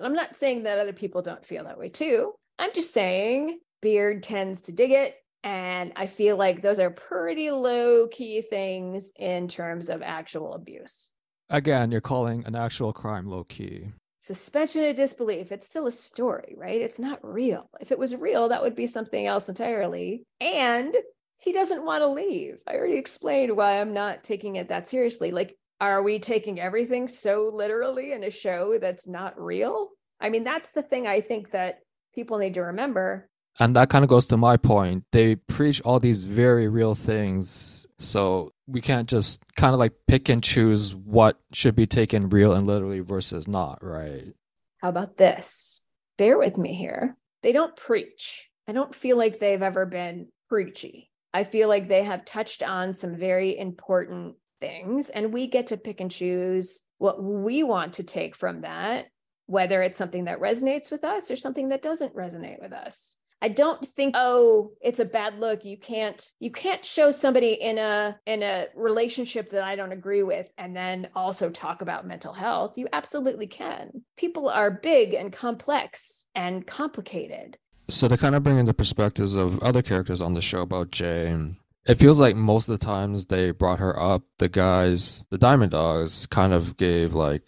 I'm not saying that other people don't feel that way too. I'm just saying Beard tends to dig it. And I feel like those are pretty low key things in terms of actual abuse. Again, you're calling an actual crime low key. Suspension of disbelief. It's still a story, right? It's not real. If it was real, that would be something else entirely. And he doesn't want to leave. I already explained why I'm not taking it that seriously. Like, are we taking everything so literally in a show that's not real? I mean, that's the thing I think that people need to remember. And that kind of goes to my point. They preach all these very real things. So we can't just kind of like pick and choose what should be taken real and literally versus not, right? How about this? Bear with me here. They don't preach. I don't feel like they've ever been preachy. I feel like they have touched on some very important things, and we get to pick and choose what we want to take from that, whether it's something that resonates with us or something that doesn't resonate with us. I don't think oh it's a bad look. You can't you can't show somebody in a in a relationship that I don't agree with and then also talk about mental health. You absolutely can. People are big and complex and complicated. So to kind of bring in the perspectives of other characters on the show about Jane, it feels like most of the times they brought her up, the guys, the Diamond Dogs, kind of gave like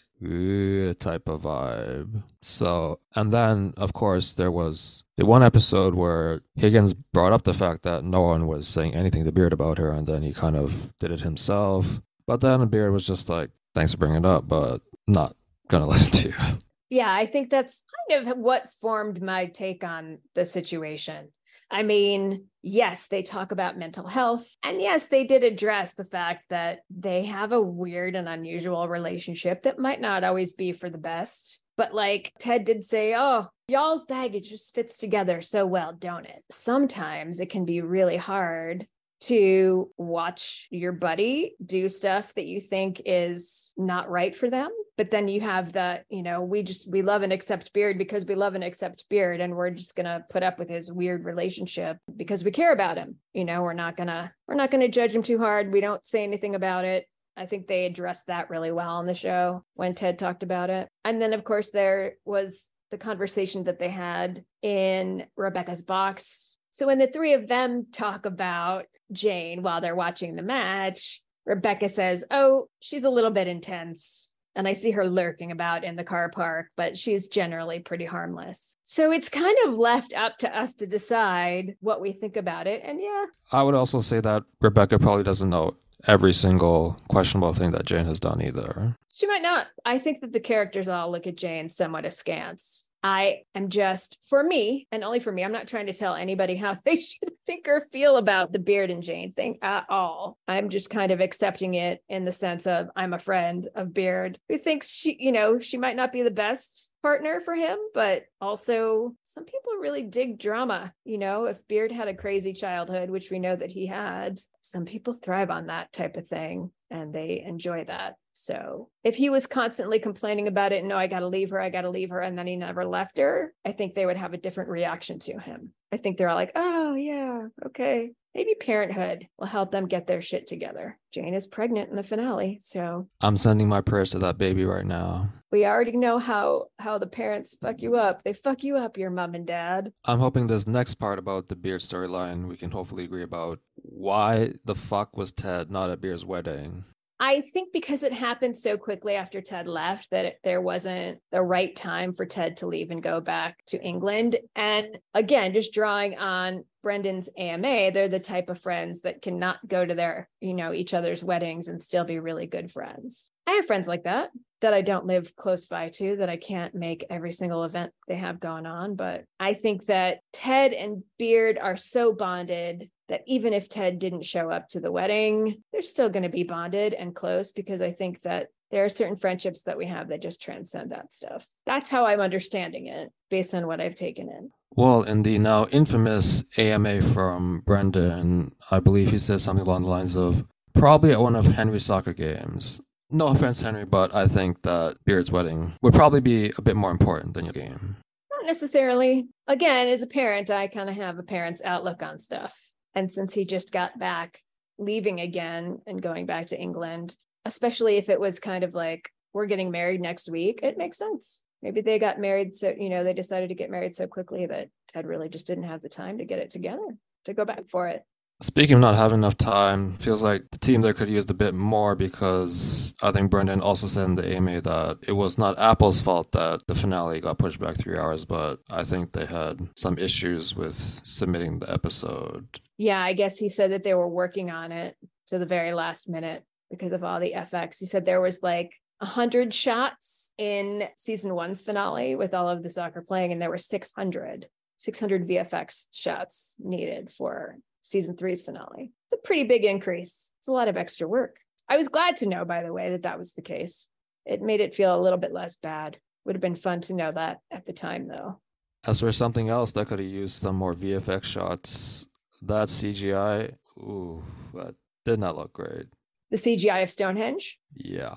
type of vibe. So, and then of course there was the one episode where Higgins brought up the fact that no one was saying anything to Beard about her, and then he kind of did it himself. But then Beard was just like, "Thanks for bringing it up, but not gonna (laughs) listen to you." yeah, I think that's kind of what's formed my take on the situation. I mean, yes, they talk about mental health. And yes, they did address the fact that they have a weird and unusual relationship that might not always be for the best. But like Ted did say, oh, y'all's baggage just fits together so well, don't it? Sometimes it can be really hard to watch your buddy do stuff that you think is not right for them but then you have the you know we just we love and accept beard because we love and accept beard and we're just going to put up with his weird relationship because we care about him you know we're not going to we're not going to judge him too hard we don't say anything about it I think they addressed that really well on the show when Ted talked about it. And then, of course, there was the conversation that they had in Rebecca's box. So when the three of them talk about Jane while they're watching the match, Rebecca says, Oh, she's a little bit intense. And I see her lurking about in the car park, but she's generally pretty harmless. So it's kind of left up to us to decide what we think about it. And yeah. I would also say that Rebecca probably doesn't know every single questionable thing that Jane has done either. She might not. I think that the characters all look at Jane somewhat askance. I am just, for me, and only for me, I'm not trying to tell anybody how (laughs) they should think or feel about the Beard and Jane thing at all. I'm just kind of accepting it in the sense of I'm a friend of Beard who thinks she, you know, she might not be the best partner for him, but also some people really dig drama. You know, if Beard had a crazy childhood, which we know that he had, some people thrive on that type of thing and they enjoy that. So if he was constantly complaining about it, no, I got to leave her, I got to leave her, and then he never left her, I think they would have a different reaction to him. I think they're all like, oh, yeah, okay. Maybe parenthood will help them get their shit together. Jane is pregnant in the finale, so I'm sending my prayers to that baby right now. We already know how how the parents fuck you up. They fuck you up, your mom and dad. I'm hoping this next part about the Beard storyline we can hopefully agree about. Why the fuck was Ted not at Beard's wedding? I think because it happened so quickly after Ted left that it, there wasn't the right time for Ted to leave and go back to England. And again, just drawing on Brendan's AMA, they're the type of friends that cannot go to their, you know, each other's weddings and still be really good friends. I have friends like that that I don't live close by to that I can't make every single event they have going on. But I think that Ted and Beard are so bonded that even if Ted didn't show up to the wedding, they're still going to be bonded and close because I think that there are certain friendships that we have that just transcend that stuff. That's how I'm understanding it based on what I've taken in. Well, in the now infamous AMA from Brendan, I believe he says something along the lines of probably at one of Henry's soccer games. No offense, Henry, but I think that Beard's wedding would probably be a bit more important than your game. Not necessarily. Again, as a parent, I kind of have a parent's outlook on stuff. And since he just got back, leaving again and going back to England, especially if it was kind of like, we're getting married next week, it makes sense. Maybe they got married so, you know, they decided to get married so quickly that Ted really just didn't have the time to get it together to go back for it. Speaking of not having enough time, feels like the team there could use a bit more because I think Brendan also said in the AMA that it was not Apple's fault that the finale got pushed back three hours, but I think they had some issues with submitting the episode. Yeah, I guess he said that they were working on it to the very last minute because of all the FX. He said there was like a hundred shots in season one's finale with all of the soccer playing, and there were 600, 600 VFX shots needed for season three's finale. It's a pretty big increase. It's a lot of extra work. I was glad to know, by the way, that that was the case. It made it feel a little bit less bad. Would have been fun to know that at the time, though. As for something else that could have used some more VFX shots, that CGI, ooh, that did not look great. The CGI of Stonehenge? Yeah.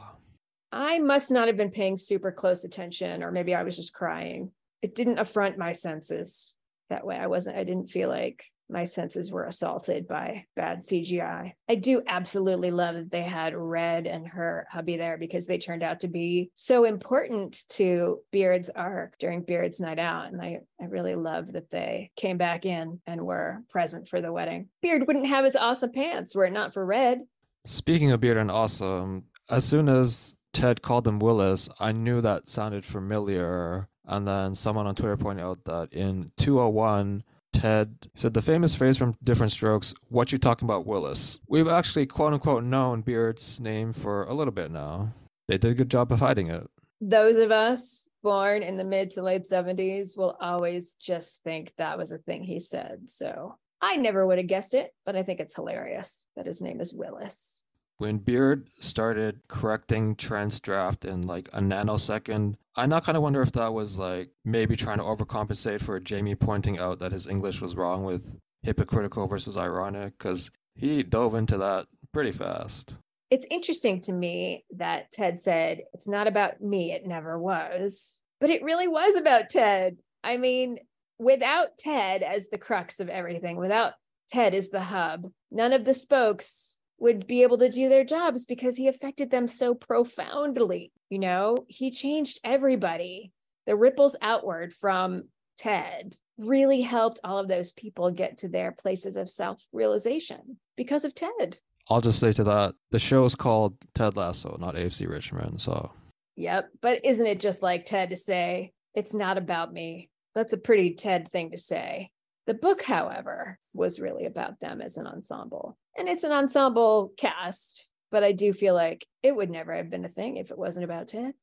I must not have been paying super close attention, or maybe I was just crying. It didn't affront my senses that way. I wasn't, I didn't feel like my senses were assaulted by bad CGI. I do absolutely love that they had Red and her hubby there because they turned out to be so important to Beard's arc during Beard's night out. And I, I really love that they came back in and were present for the wedding. Beard wouldn't have his awesome pants were it not for Red. Speaking of Beard and awesome, as soon as Ted called him Willis, I knew that sounded familiar. And then someone on Twitter pointed out that in 201, Ted said the famous phrase from Diff'rent Strokes, What you talking about, Willis? We've actually quote unquote known Beard's name for a little bit now. They did a good job of hiding it. Those of us born in the mid to late 70s will always just think that was a thing he said. So I never would have guessed it, but I think it's hilarious that his name is Willis. When Beard started correcting Trent's draft in like a nanosecond, I now kind of wonder if that was like maybe trying to overcompensate for Jamie pointing out that his English was wrong with hypocritical versus ironic, because he dove into that pretty fast. It's interesting to me that Ted said, It's not about me. It never was. But it really was about Ted. I mean, without Ted as the crux of everything, without Ted as the hub, none of the spokes would be able to do their jobs because he affected them so profoundly. You know, he changed everybody. The ripples outward from Ted really helped all of those people get to their places of self realization because of Ted. I'll just say to that the show is called Ted Lasso, not AFC Richmond. So, yep. But isn't it just like Ted to say, it's not about me? That's a pretty Ted thing to say. The book, however, was really about them as an ensemble. And it's an ensemble cast, but I do feel like it would never have been a thing if it wasn't about Ted.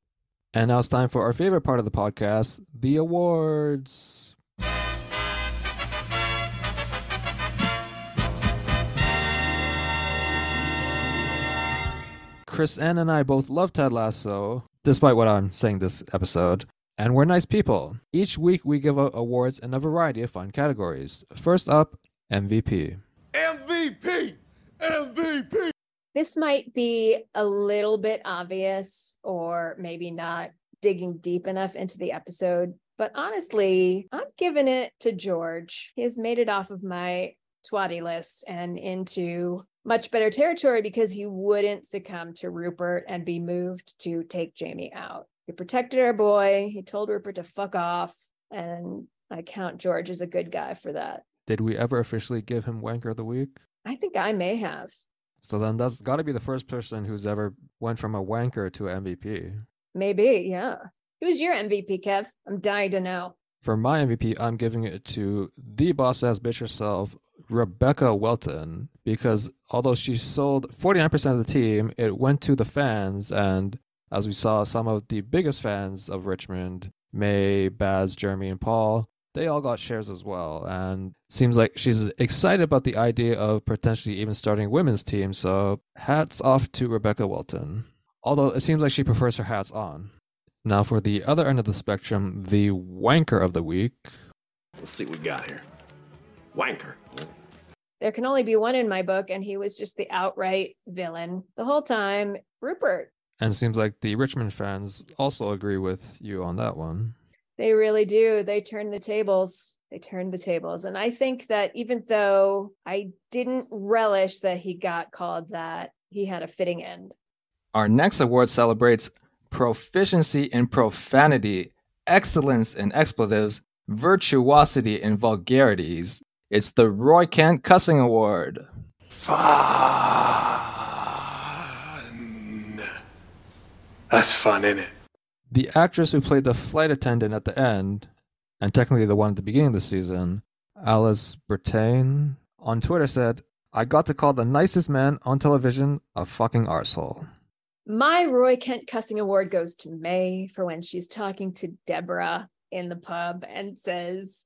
And now it's time for our favorite part of the podcast the awards. Crisann and I both love Ted Lasso, despite what I'm saying this episode. And we're nice people. Each week we give out awards in a variety of fun categories. First up, MVP. MVP! MVP! This might be a little bit obvious or maybe not digging deep enough into the episode, but honestly, I'm giving it to George. He has made it off of my twatty list and into much better territory because he wouldn't succumb to Rupert and be moved to take Jamie out. He protected our boy. He told Rupert to fuck off. And I count George as a good guy for that. Did we ever officially give him Wanker of the Week? I think I may have. So then that's got to be the first person who's ever went from a wanker to an MVP. Maybe, yeah. Who's your MVP, Kev? I'm dying to know. For my MVP, I'm giving it to the boss ass bitch herself, Rebecca Welton, because although she sold 49% of the team, it went to the fans and as we saw some of the biggest fans of Richmond, May, Baz, Jeremy, and Paul, they all got shares as well. And seems like she's excited about the idea of potentially even starting a women's team. So hats off to Rebecca Welton. Although it seems like she prefers her hats on. Now for the other end of the spectrum, the wanker of the week. Let's see what we got here. Wanker. There can only be one in my book, and he was just the outright villain the whole time. Rupert. And it seems like the Richmond fans also agree with you on that one. They really do. They turn the tables. They turned the tables. And I think that even though I didn't relish that he got called that, he had a fitting end. Our next award celebrates proficiency in profanity, excellence in expletives, virtuosity in vulgarities. It's the Roy Kent Cussing Award. Fun. That's fun, isn't it? The actress who played the flight attendant at the end, and technically the one at the beginning of the season, Alice Brattain, on Twitter said, I got to call the nicest man on television a fucking arsehole. My Roy Kent cussing award goes to May for when she's talking to Deborah in the pub and says,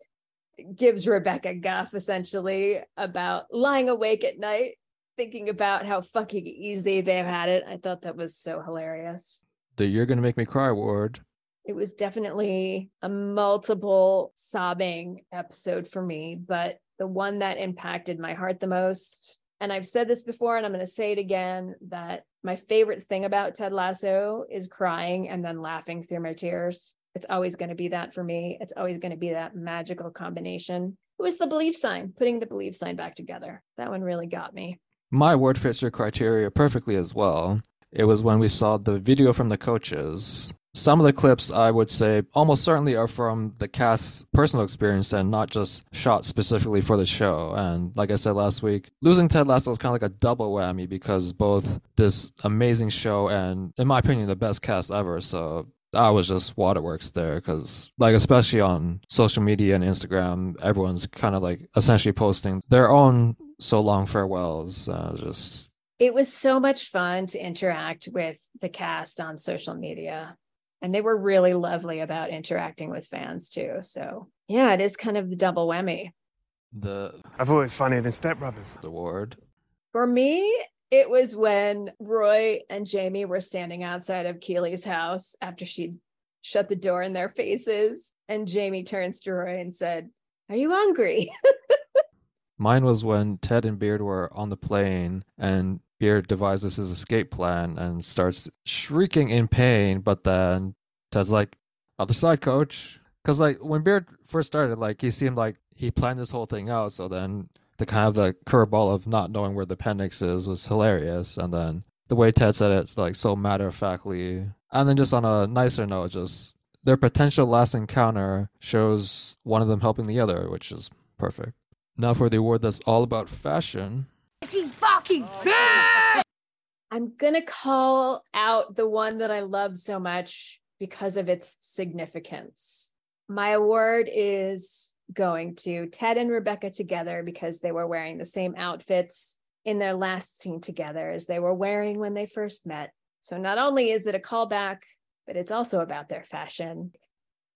gives Rebecca guff essentially about lying awake at night, thinking about how fucking easy they've had it. I thought that was so hilarious the You're Gonna Make Me Cry award. It was definitely a multiple sobbing episode for me, but the one that impacted my heart the most. And I've said this before, and I'm going to say it again that my favorite thing about Ted Lasso is crying and then laughing through my tears. It's always going to be that for me. It's always going to be that magical combination. It was the belief sign, putting the belief sign back together. That one really got me. My word fits your criteria perfectly as well. It was when we saw the video from the coaches. Some of the clips, I would say, almost certainly are from the cast's personal experience and not just shot specifically for the show. And like I said last week, losing Ted Lasso is kind of like a double whammy because both this amazing show and, in my opinion, the best cast ever. So I was just waterworks there because, like, especially on social media and Instagram, everyone's kind of like essentially posting their own so long farewells. Uh, just it was so much fun to interact with the cast on social media. And they were really lovely about interacting with fans too. So yeah, it is kind of the double whammy. The I've always funnier than Step Brothers. award. For me, it was when Roy and Jamie were standing outside of Keeley's house after she'd shut the door in their faces. And Jamie turns to Roy and said, Are you hungry? (laughs) Mine was when Ted and Beard were on the plane and Beard devises his escape plan and starts shrieking in pain, but then Ted's like, other side, coach. Because, like, when Beard first started, like, he seemed like he planned this whole thing out. So then the kind of the curveball of not knowing where the appendix is was hilarious. And then the way Ted said it's like so matter of factly. And then just on a nicer note, just their potential last encounter shows one of them helping the other, which is perfect. Now for the award that's all about fashion. She's fucking fat! I'm going to call out the one that I love so much because of its significance. My award is going to Ted and Rebecca together because they were wearing the same outfits in their last scene together as they were wearing when they first met. So not only is it a callback, but it's also about their fashion.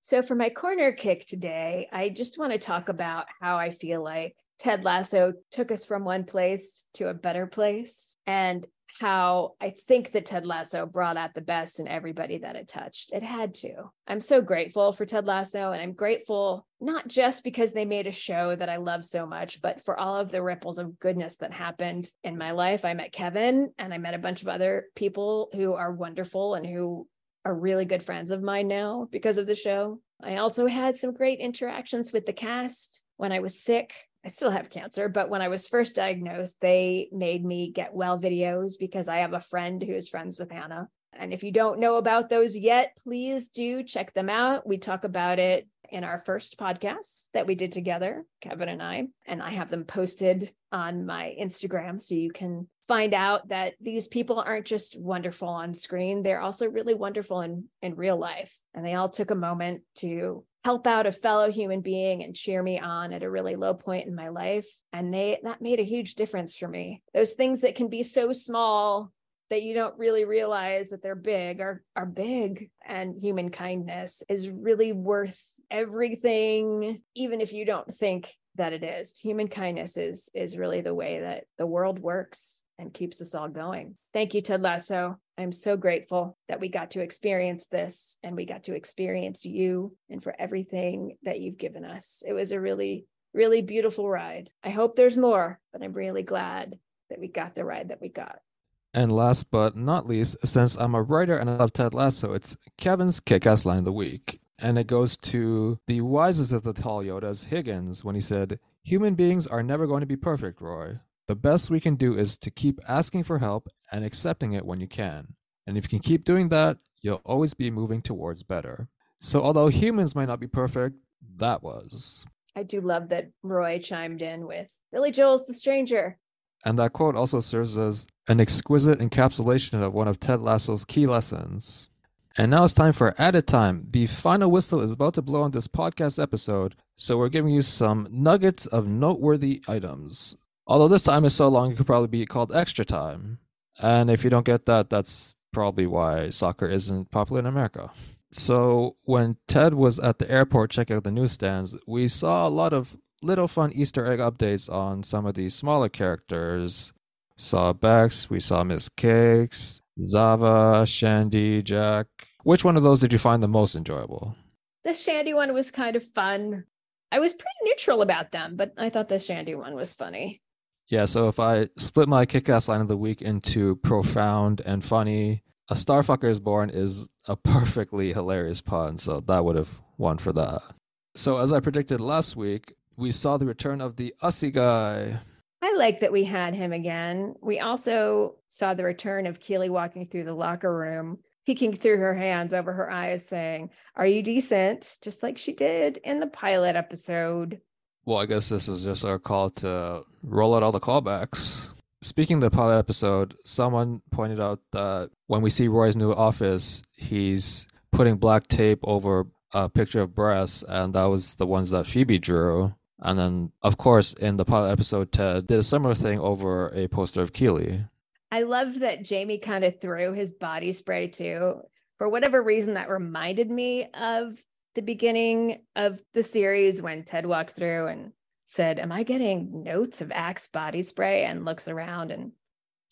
So for my corner kick today, I just want to talk about how I feel like Ted Lasso took us from one place to a better place and how I think that Ted Lasso brought out the best in everybody that it touched. It had to. I'm so grateful for Ted Lasso, and I'm grateful not just because they made a show that I love so much, but for all of the ripples of goodness that happened in my life. I met Kevin and I met a bunch of other people who are wonderful and who are really good friends of mine now because of the show. I also had some great interactions with the cast when I was sick. I still have cancer, but when I was first diagnosed, they made me get well videos because I have a friend who is friends with Hannah. And if you don't know about those yet, please do check them out. We talk about it in our first podcast that we did together, Kevin and I, and I have them posted on my Instagram so you can find out that these people aren't just wonderful on screen, they're also really wonderful in in real life. And they all took a moment to help out a fellow human being and cheer me on at a really low point in my life and they that made a huge difference for me. Those things that can be so small that you don't really realize that they're big are are big and human kindness is really worth everything even if you don't think that it is human kindness is is really the way that the world works and keeps us all going. Thank you ted lasso. I'm so grateful that we got to experience this and we got to experience you and for everything that you've given us. It was a really really beautiful ride. I hope there's more but i'm really glad that we got the ride that we got. And last but not least, since I'm a writer and I love Ted Lasso, it's Kevin's kick ass line of the week. And it goes to the wisest of the tall Yodas, Higgins, when he said, Human beings are never going to be perfect, Roy. The best we can do is to keep asking for help and accepting it when you can. And if you can keep doing that, you'll always be moving towards better. So, although humans might not be perfect, that was. I do love that Roy chimed in with Billy Joel's The Stranger. And that quote also serves as an exquisite encapsulation of one of Ted Lasso's key lessons. And now it's time for added time. The final whistle is about to blow on this podcast episode, so we're giving you some nuggets of noteworthy items. Although this time is so long, it could probably be called extra time. And if you don't get that, that's probably why soccer isn't popular in America. So, when Ted was at the airport checking out the newsstands, we saw a lot of little fun Easter egg updates on some of the smaller characters. Saw Bex, we saw Miss Cakes, Zava, Shandy, Jack. Which one of those did you find the most enjoyable? The Shandy one was kind of fun. I was pretty neutral about them, but I thought the Shandy one was funny. Yeah, so if I split my kick ass line of the week into profound and funny, A Starfucker is Born is a perfectly hilarious pun, so that would have won for that. So, as I predicted last week, we saw the return of the Ussy guy. I like that we had him again. We also saw the return of Keeley walking through the locker room, peeking through her hands over her eyes, saying, Are you decent? Just like she did in the pilot episode. Well, I guess this is just our call to roll out all the callbacks. Speaking of the pilot episode, someone pointed out that when we see Roy's new office, he's putting black tape over a picture of breasts, and that was the ones that Phoebe drew. And then, of course, in the pilot episode, Ted did a similar thing over a poster of Keeley. I love that Jamie kind of threw his body spray too. for whatever reason, that reminded me of the beginning of the series when Ted walked through and said, Am I getting notes of Axe body spray? And looks around and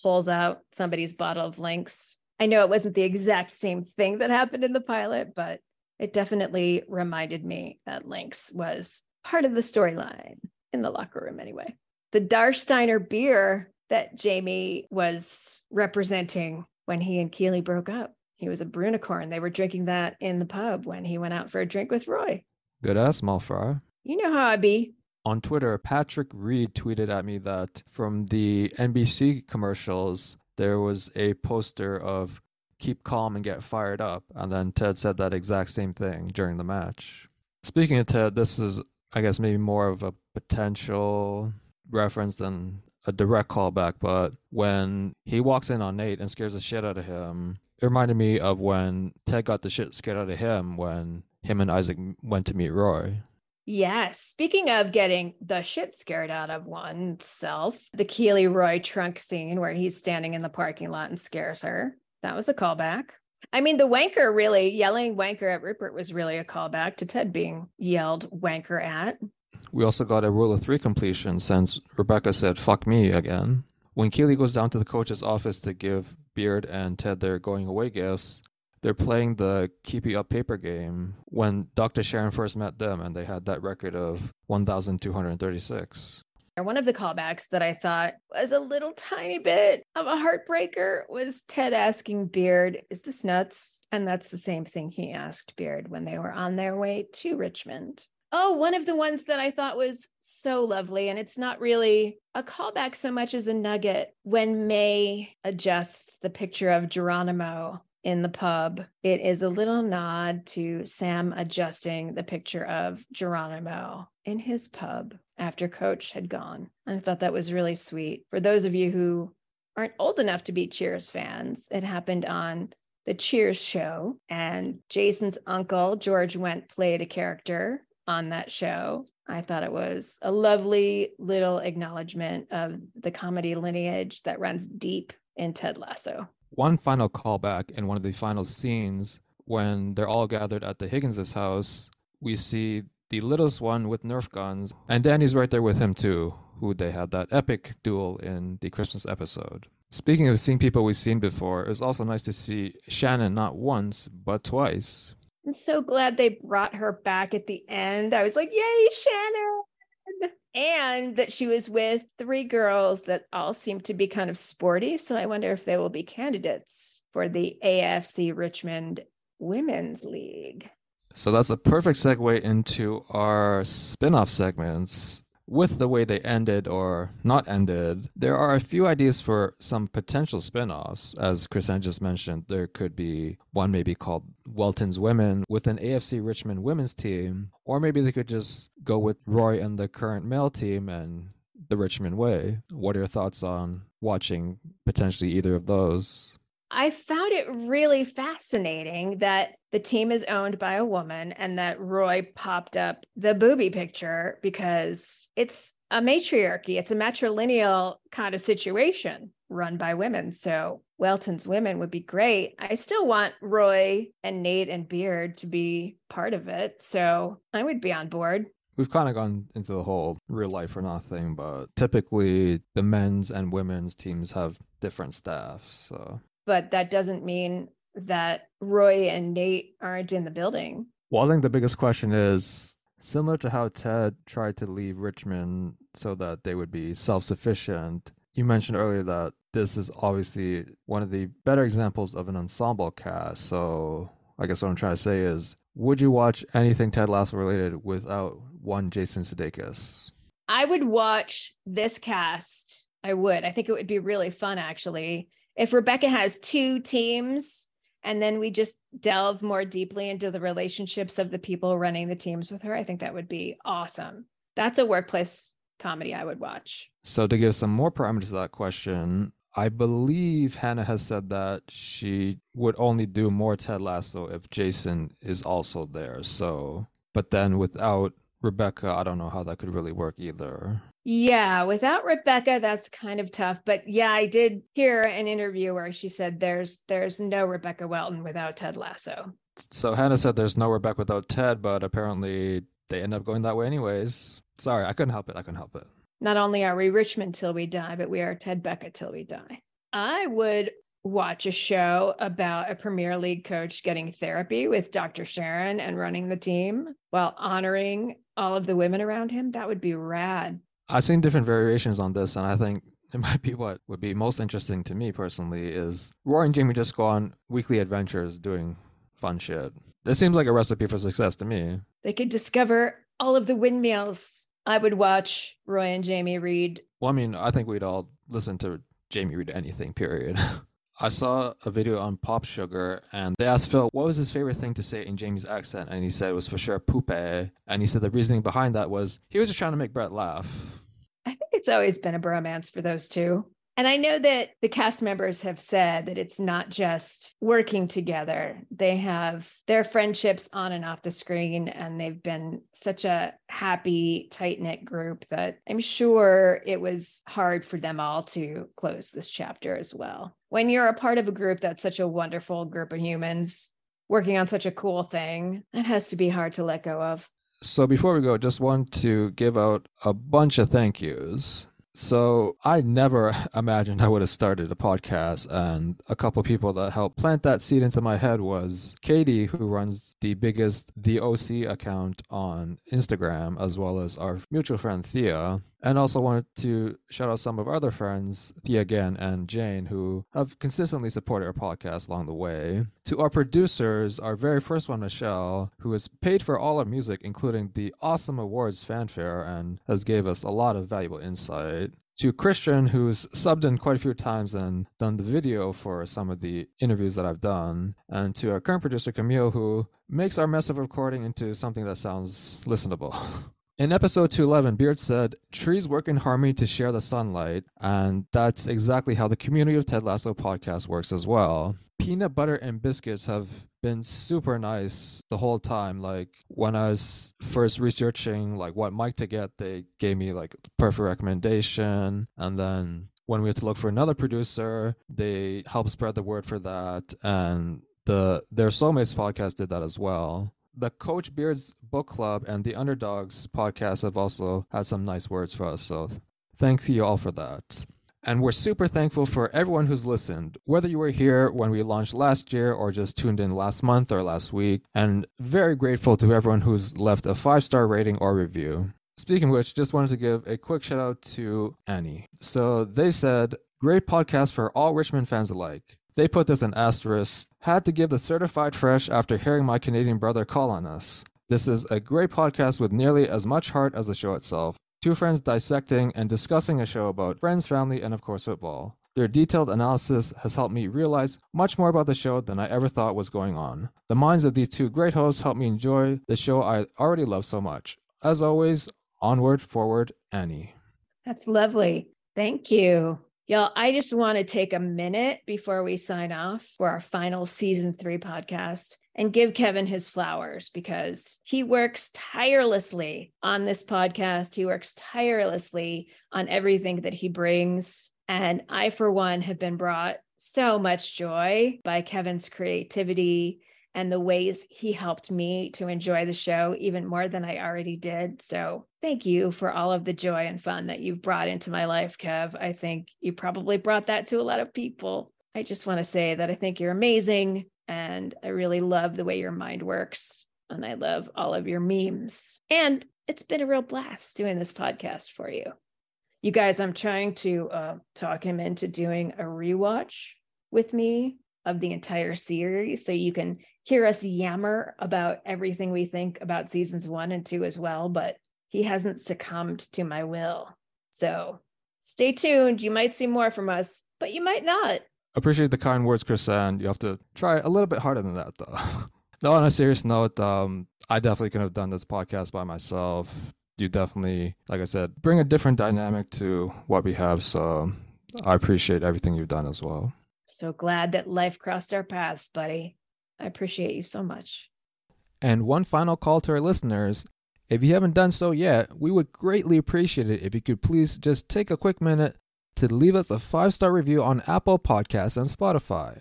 pulls out somebody's bottle of Lynx. I know it wasn't the exact same thing that happened in the pilot, but it definitely reminded me that Lynx was part of the storyline in the locker room anyway. The Darsteiner beer that Jamie was representing when he and Keeley broke up. He was a Brunicorn. They were drinking that in the pub when he went out for a drink with Roy. Good ass, small fry. You know how I be. On Twitter, Patrick Reed tweeted at me that from the NBC commercials, there was a poster of keep calm and get fired up. And then Ted said that exact same thing during the match. Speaking of Ted, this is, I guess, maybe more of a potential reference than a direct callback, but when he walks in on Nate and scares the shit out of him, it reminded me of when Ted got the shit scared out of him when him and Isaac went to meet Roy. Yes. Speaking of getting the shit scared out of oneself, the Keeley Roy trunk scene where he's standing in the parking lot and scares her. That was a callback. I mean, the wanker really yelling wanker at Rupert was really a callback to Ted being yelled wanker at. We also got a rule of three completion since Rebecca said, fuck me again. When Keeley goes down to the coach's office to give Beard and Ted their going away gifts, they're playing the Keepy Up paper game when Dr. Sharon first met them and they had that record of 1,236. One of the callbacks that I thought was a little tiny bit of a heartbreaker was Ted asking Beard, Is this nuts? And that's the same thing he asked Beard when they were on their way to Richmond. Oh, one of the ones that I thought was so lovely, and it's not really a callback so much as a nugget when May adjusts the picture of Geronimo in the pub. It is a little nod to Sam adjusting the picture of Geronimo in his pub after Coach had gone. And I thought that was really sweet. For those of you who aren't old enough to be Cheers fans, it happened on the Cheers show, and Jason's uncle, George Wendt, played a character on that show. I thought it was a lovely little acknowledgement of the comedy lineage that runs deep in Ted Lasso. One final callback in one of the final scenes when they're all gathered at the Higgins' house, we see the littlest one with Nerf guns, and Dani's right there with him too, who they had that epic duel in the Christmas episode. Speaking of seeing people we've seen before, it was also nice to see Shannon not once, but twice. I'm so glad they brought her back at the end. I was like, yay, Shannon. And that she was with three girls that all seem to be kind of sporty. So I wonder if they will be candidates for the AFC Richmond Women's League. So that's a perfect segue into our spin off segments with the way they ended or not ended, there are a few ideas for some potential spin offs. As Crisann just mentioned, there could be one maybe called Welton's Women with an AFC Richmond women's team, or maybe they could just go with Roy and the current male team and the Richmond way. What are your thoughts on watching potentially either of those? I found it really fascinating that the team is owned by a woman and that Roy popped up the booby picture because it's a matriarchy, it's a matrilineal kind of situation run by women. So Welton's women would be great. I still want Roy and Nate and Beard to be part of it. So I would be on board. We've kind of gone into the whole real life or nothing, but typically the men's and women's teams have different staff. So but that doesn't mean that Roy and Nate aren't in the building. Well, I think the biggest question is similar to how Ted tried to leave Richmond so that they would be self sufficient. You mentioned earlier that this is obviously one of the better examples of an ensemble cast. So I guess what I'm trying to say is would you watch anything Ted Lasso related without one Jason Sudeikis? I would watch this cast. I would. I think it would be really fun actually if Rebecca has two teams and then we just delve more deeply into the relationships of the people running the teams with her, I think that would be awesome. That's a workplace comedy I would watch. So, to give some more parameters to that question, I believe Hannah has said that she would only do more Ted Lasso if Jason is also there. So, but then without Rebecca, I don't know how that could really work either. Yeah, without Rebecca, that's kind of tough. But yeah, I did hear an interview where she said there's there's no Rebecca Welton without Ted Lasso. So Hannah said there's no Rebecca without Ted, but apparently they end up going that way anyways. Sorry, I couldn't help it. I couldn't help it. Not only are we Richmond till we die, but we are Ted Becca till we die. I would watch a show about a Premier League coach getting therapy with Dr. Sharon and running the team while honoring all of the women around him. That would be rad. I've seen different variations on this, and I think it might be what would be most interesting to me personally is Roy and Jamie just go on weekly adventures doing fun shit. This seems like a recipe for success to me. They could discover all of the windmills. I would watch Roy and Jamie read. Well, I mean, I think we'd all listen to Jamie read anything, period. (laughs) I saw a video on Pop Sugar and they asked Phil what was his favorite thing to say in Jamie's accent, and he said it was for sure poupe. And he said the reasoning behind that was he was just trying to make Brett laugh. I think it's always been a bromance for those two. And I know that the cast members have said that it's not just working together. They have their friendships on and off the screen, and they've been such a happy, tight knit group that I'm sure it was hard for them all to close this chapter as well. When you're a part of a group that's such a wonderful group of humans working on such a cool thing, that has to be hard to let go of. So before we go, just want to give out a bunch of thank yous. So I never (laughs) imagined I would have started a podcast, and a couple people that helped plant that seed into my head was Katie, who runs the biggest The OC account on Instagram, as well as our mutual friend Thea. And also wanted to shout out some of our other friends, Thea again and Jane, who have consistently supported our podcast along the way. To our producers, our very first one, Michelle, who has paid for all our music, including the awesome awards fanfare, and has gave us a lot of valuable insight to Christian, who's subbed in quite a few times and done the video for some of the interviews that I've done, and to our current producer, Camille, who makes our mess of recording into something that sounds listenable. (laughs) In episode 211, Beard said, Trees work in harmony to share the sunlight, and that's exactly how the community of Ted Lasso podcast works as well. Peanut butter and biscuits have been super nice the whole time. Like when I was first researching like what mic to get, they gave me like perfect recommendation. And then when we had to look for another producer, they helped spread the word for that. And the their Soulmates podcast did that as well the Coach Beards Book Club and the Underdogs podcast have also had some nice words for us. So thanks to you all for that. And we're super thankful for everyone who's listened, whether you were here when we launched last year or just tuned in last month or last week. And very grateful to everyone who's left a five star rating or review. Speaking of which, just wanted to give a quick shout out to Annie. So they said, Great podcast for all Richmond fans alike. They put this in asterisk. Had to give the certified fresh after hearing my Canadian brother call on us. This is a great podcast with nearly as much heart as the show itself. Two friends dissecting and discussing a show about friends, family, and of course football. Their detailed analysis has helped me realize much more about the show than I ever thought was going on. The minds of these two great hosts help me enjoy the show I already love so much. As always, onward, forward, Annie. That's lovely. Thank you. Y'all, I just want to take a minute before we sign off for our final season three podcast and give Kevin his flowers because he works tirelessly on this podcast. He works tirelessly on everything that he brings. And I, for one, have been brought so much joy by Kevin's creativity and the ways he helped me to enjoy the show even more than I already did. So, thank you for all of the joy and fun that you've brought into my life, Kev. I think you probably brought that to a lot of people. I just want to say that I think you're amazing and I really love the way your mind works. And I love all of your memes. And it's been a real blast doing this podcast for you. You guys, I'm trying to uh, talk him into doing a rewatch with me of the entire series so you can hear us yammer about everything we think about seasons one and two as well, but he hasn't succumbed to my will. So stay tuned. You might see more from us, but you might not. Appreciate the kind words, Chris, and you have to try a little bit harder than that, though. (laughs) no, on a serious note, um, I definitely could have done this podcast by myself. You definitely, like I said, bring a different dynamic to what we have. So I appreciate everything you've done as well. So glad that life crossed our paths, buddy. I appreciate you so much. And one final call to our listeners If you haven't done so yet, we would greatly appreciate it if you could please just take a quick minute to leave us a five star review on Apple Podcasts and Spotify.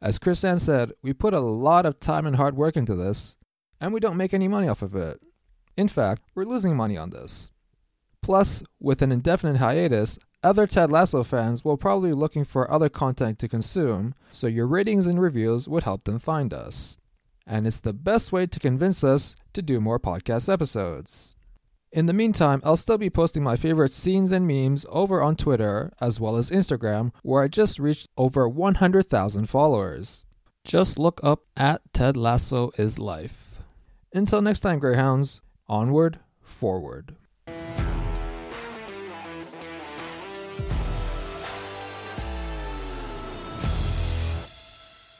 As Crisann said, we put a lot of time and hard work into this, and we don't make any money off of it. In fact, we're losing money on this. Plus, with an indefinite hiatus, other Ted Lasso fans will probably be looking for other content to consume, so your ratings and reviews would help them find us. And it's the best way to convince us to do more podcast episodes. In the meantime, I'll still be posting my favorite scenes and memes over on Twitter as well as Instagram, where I just reached over 100,000 followers. Just look up at Ted Lasso is Life. Until next time, Greyhounds, onward, forward.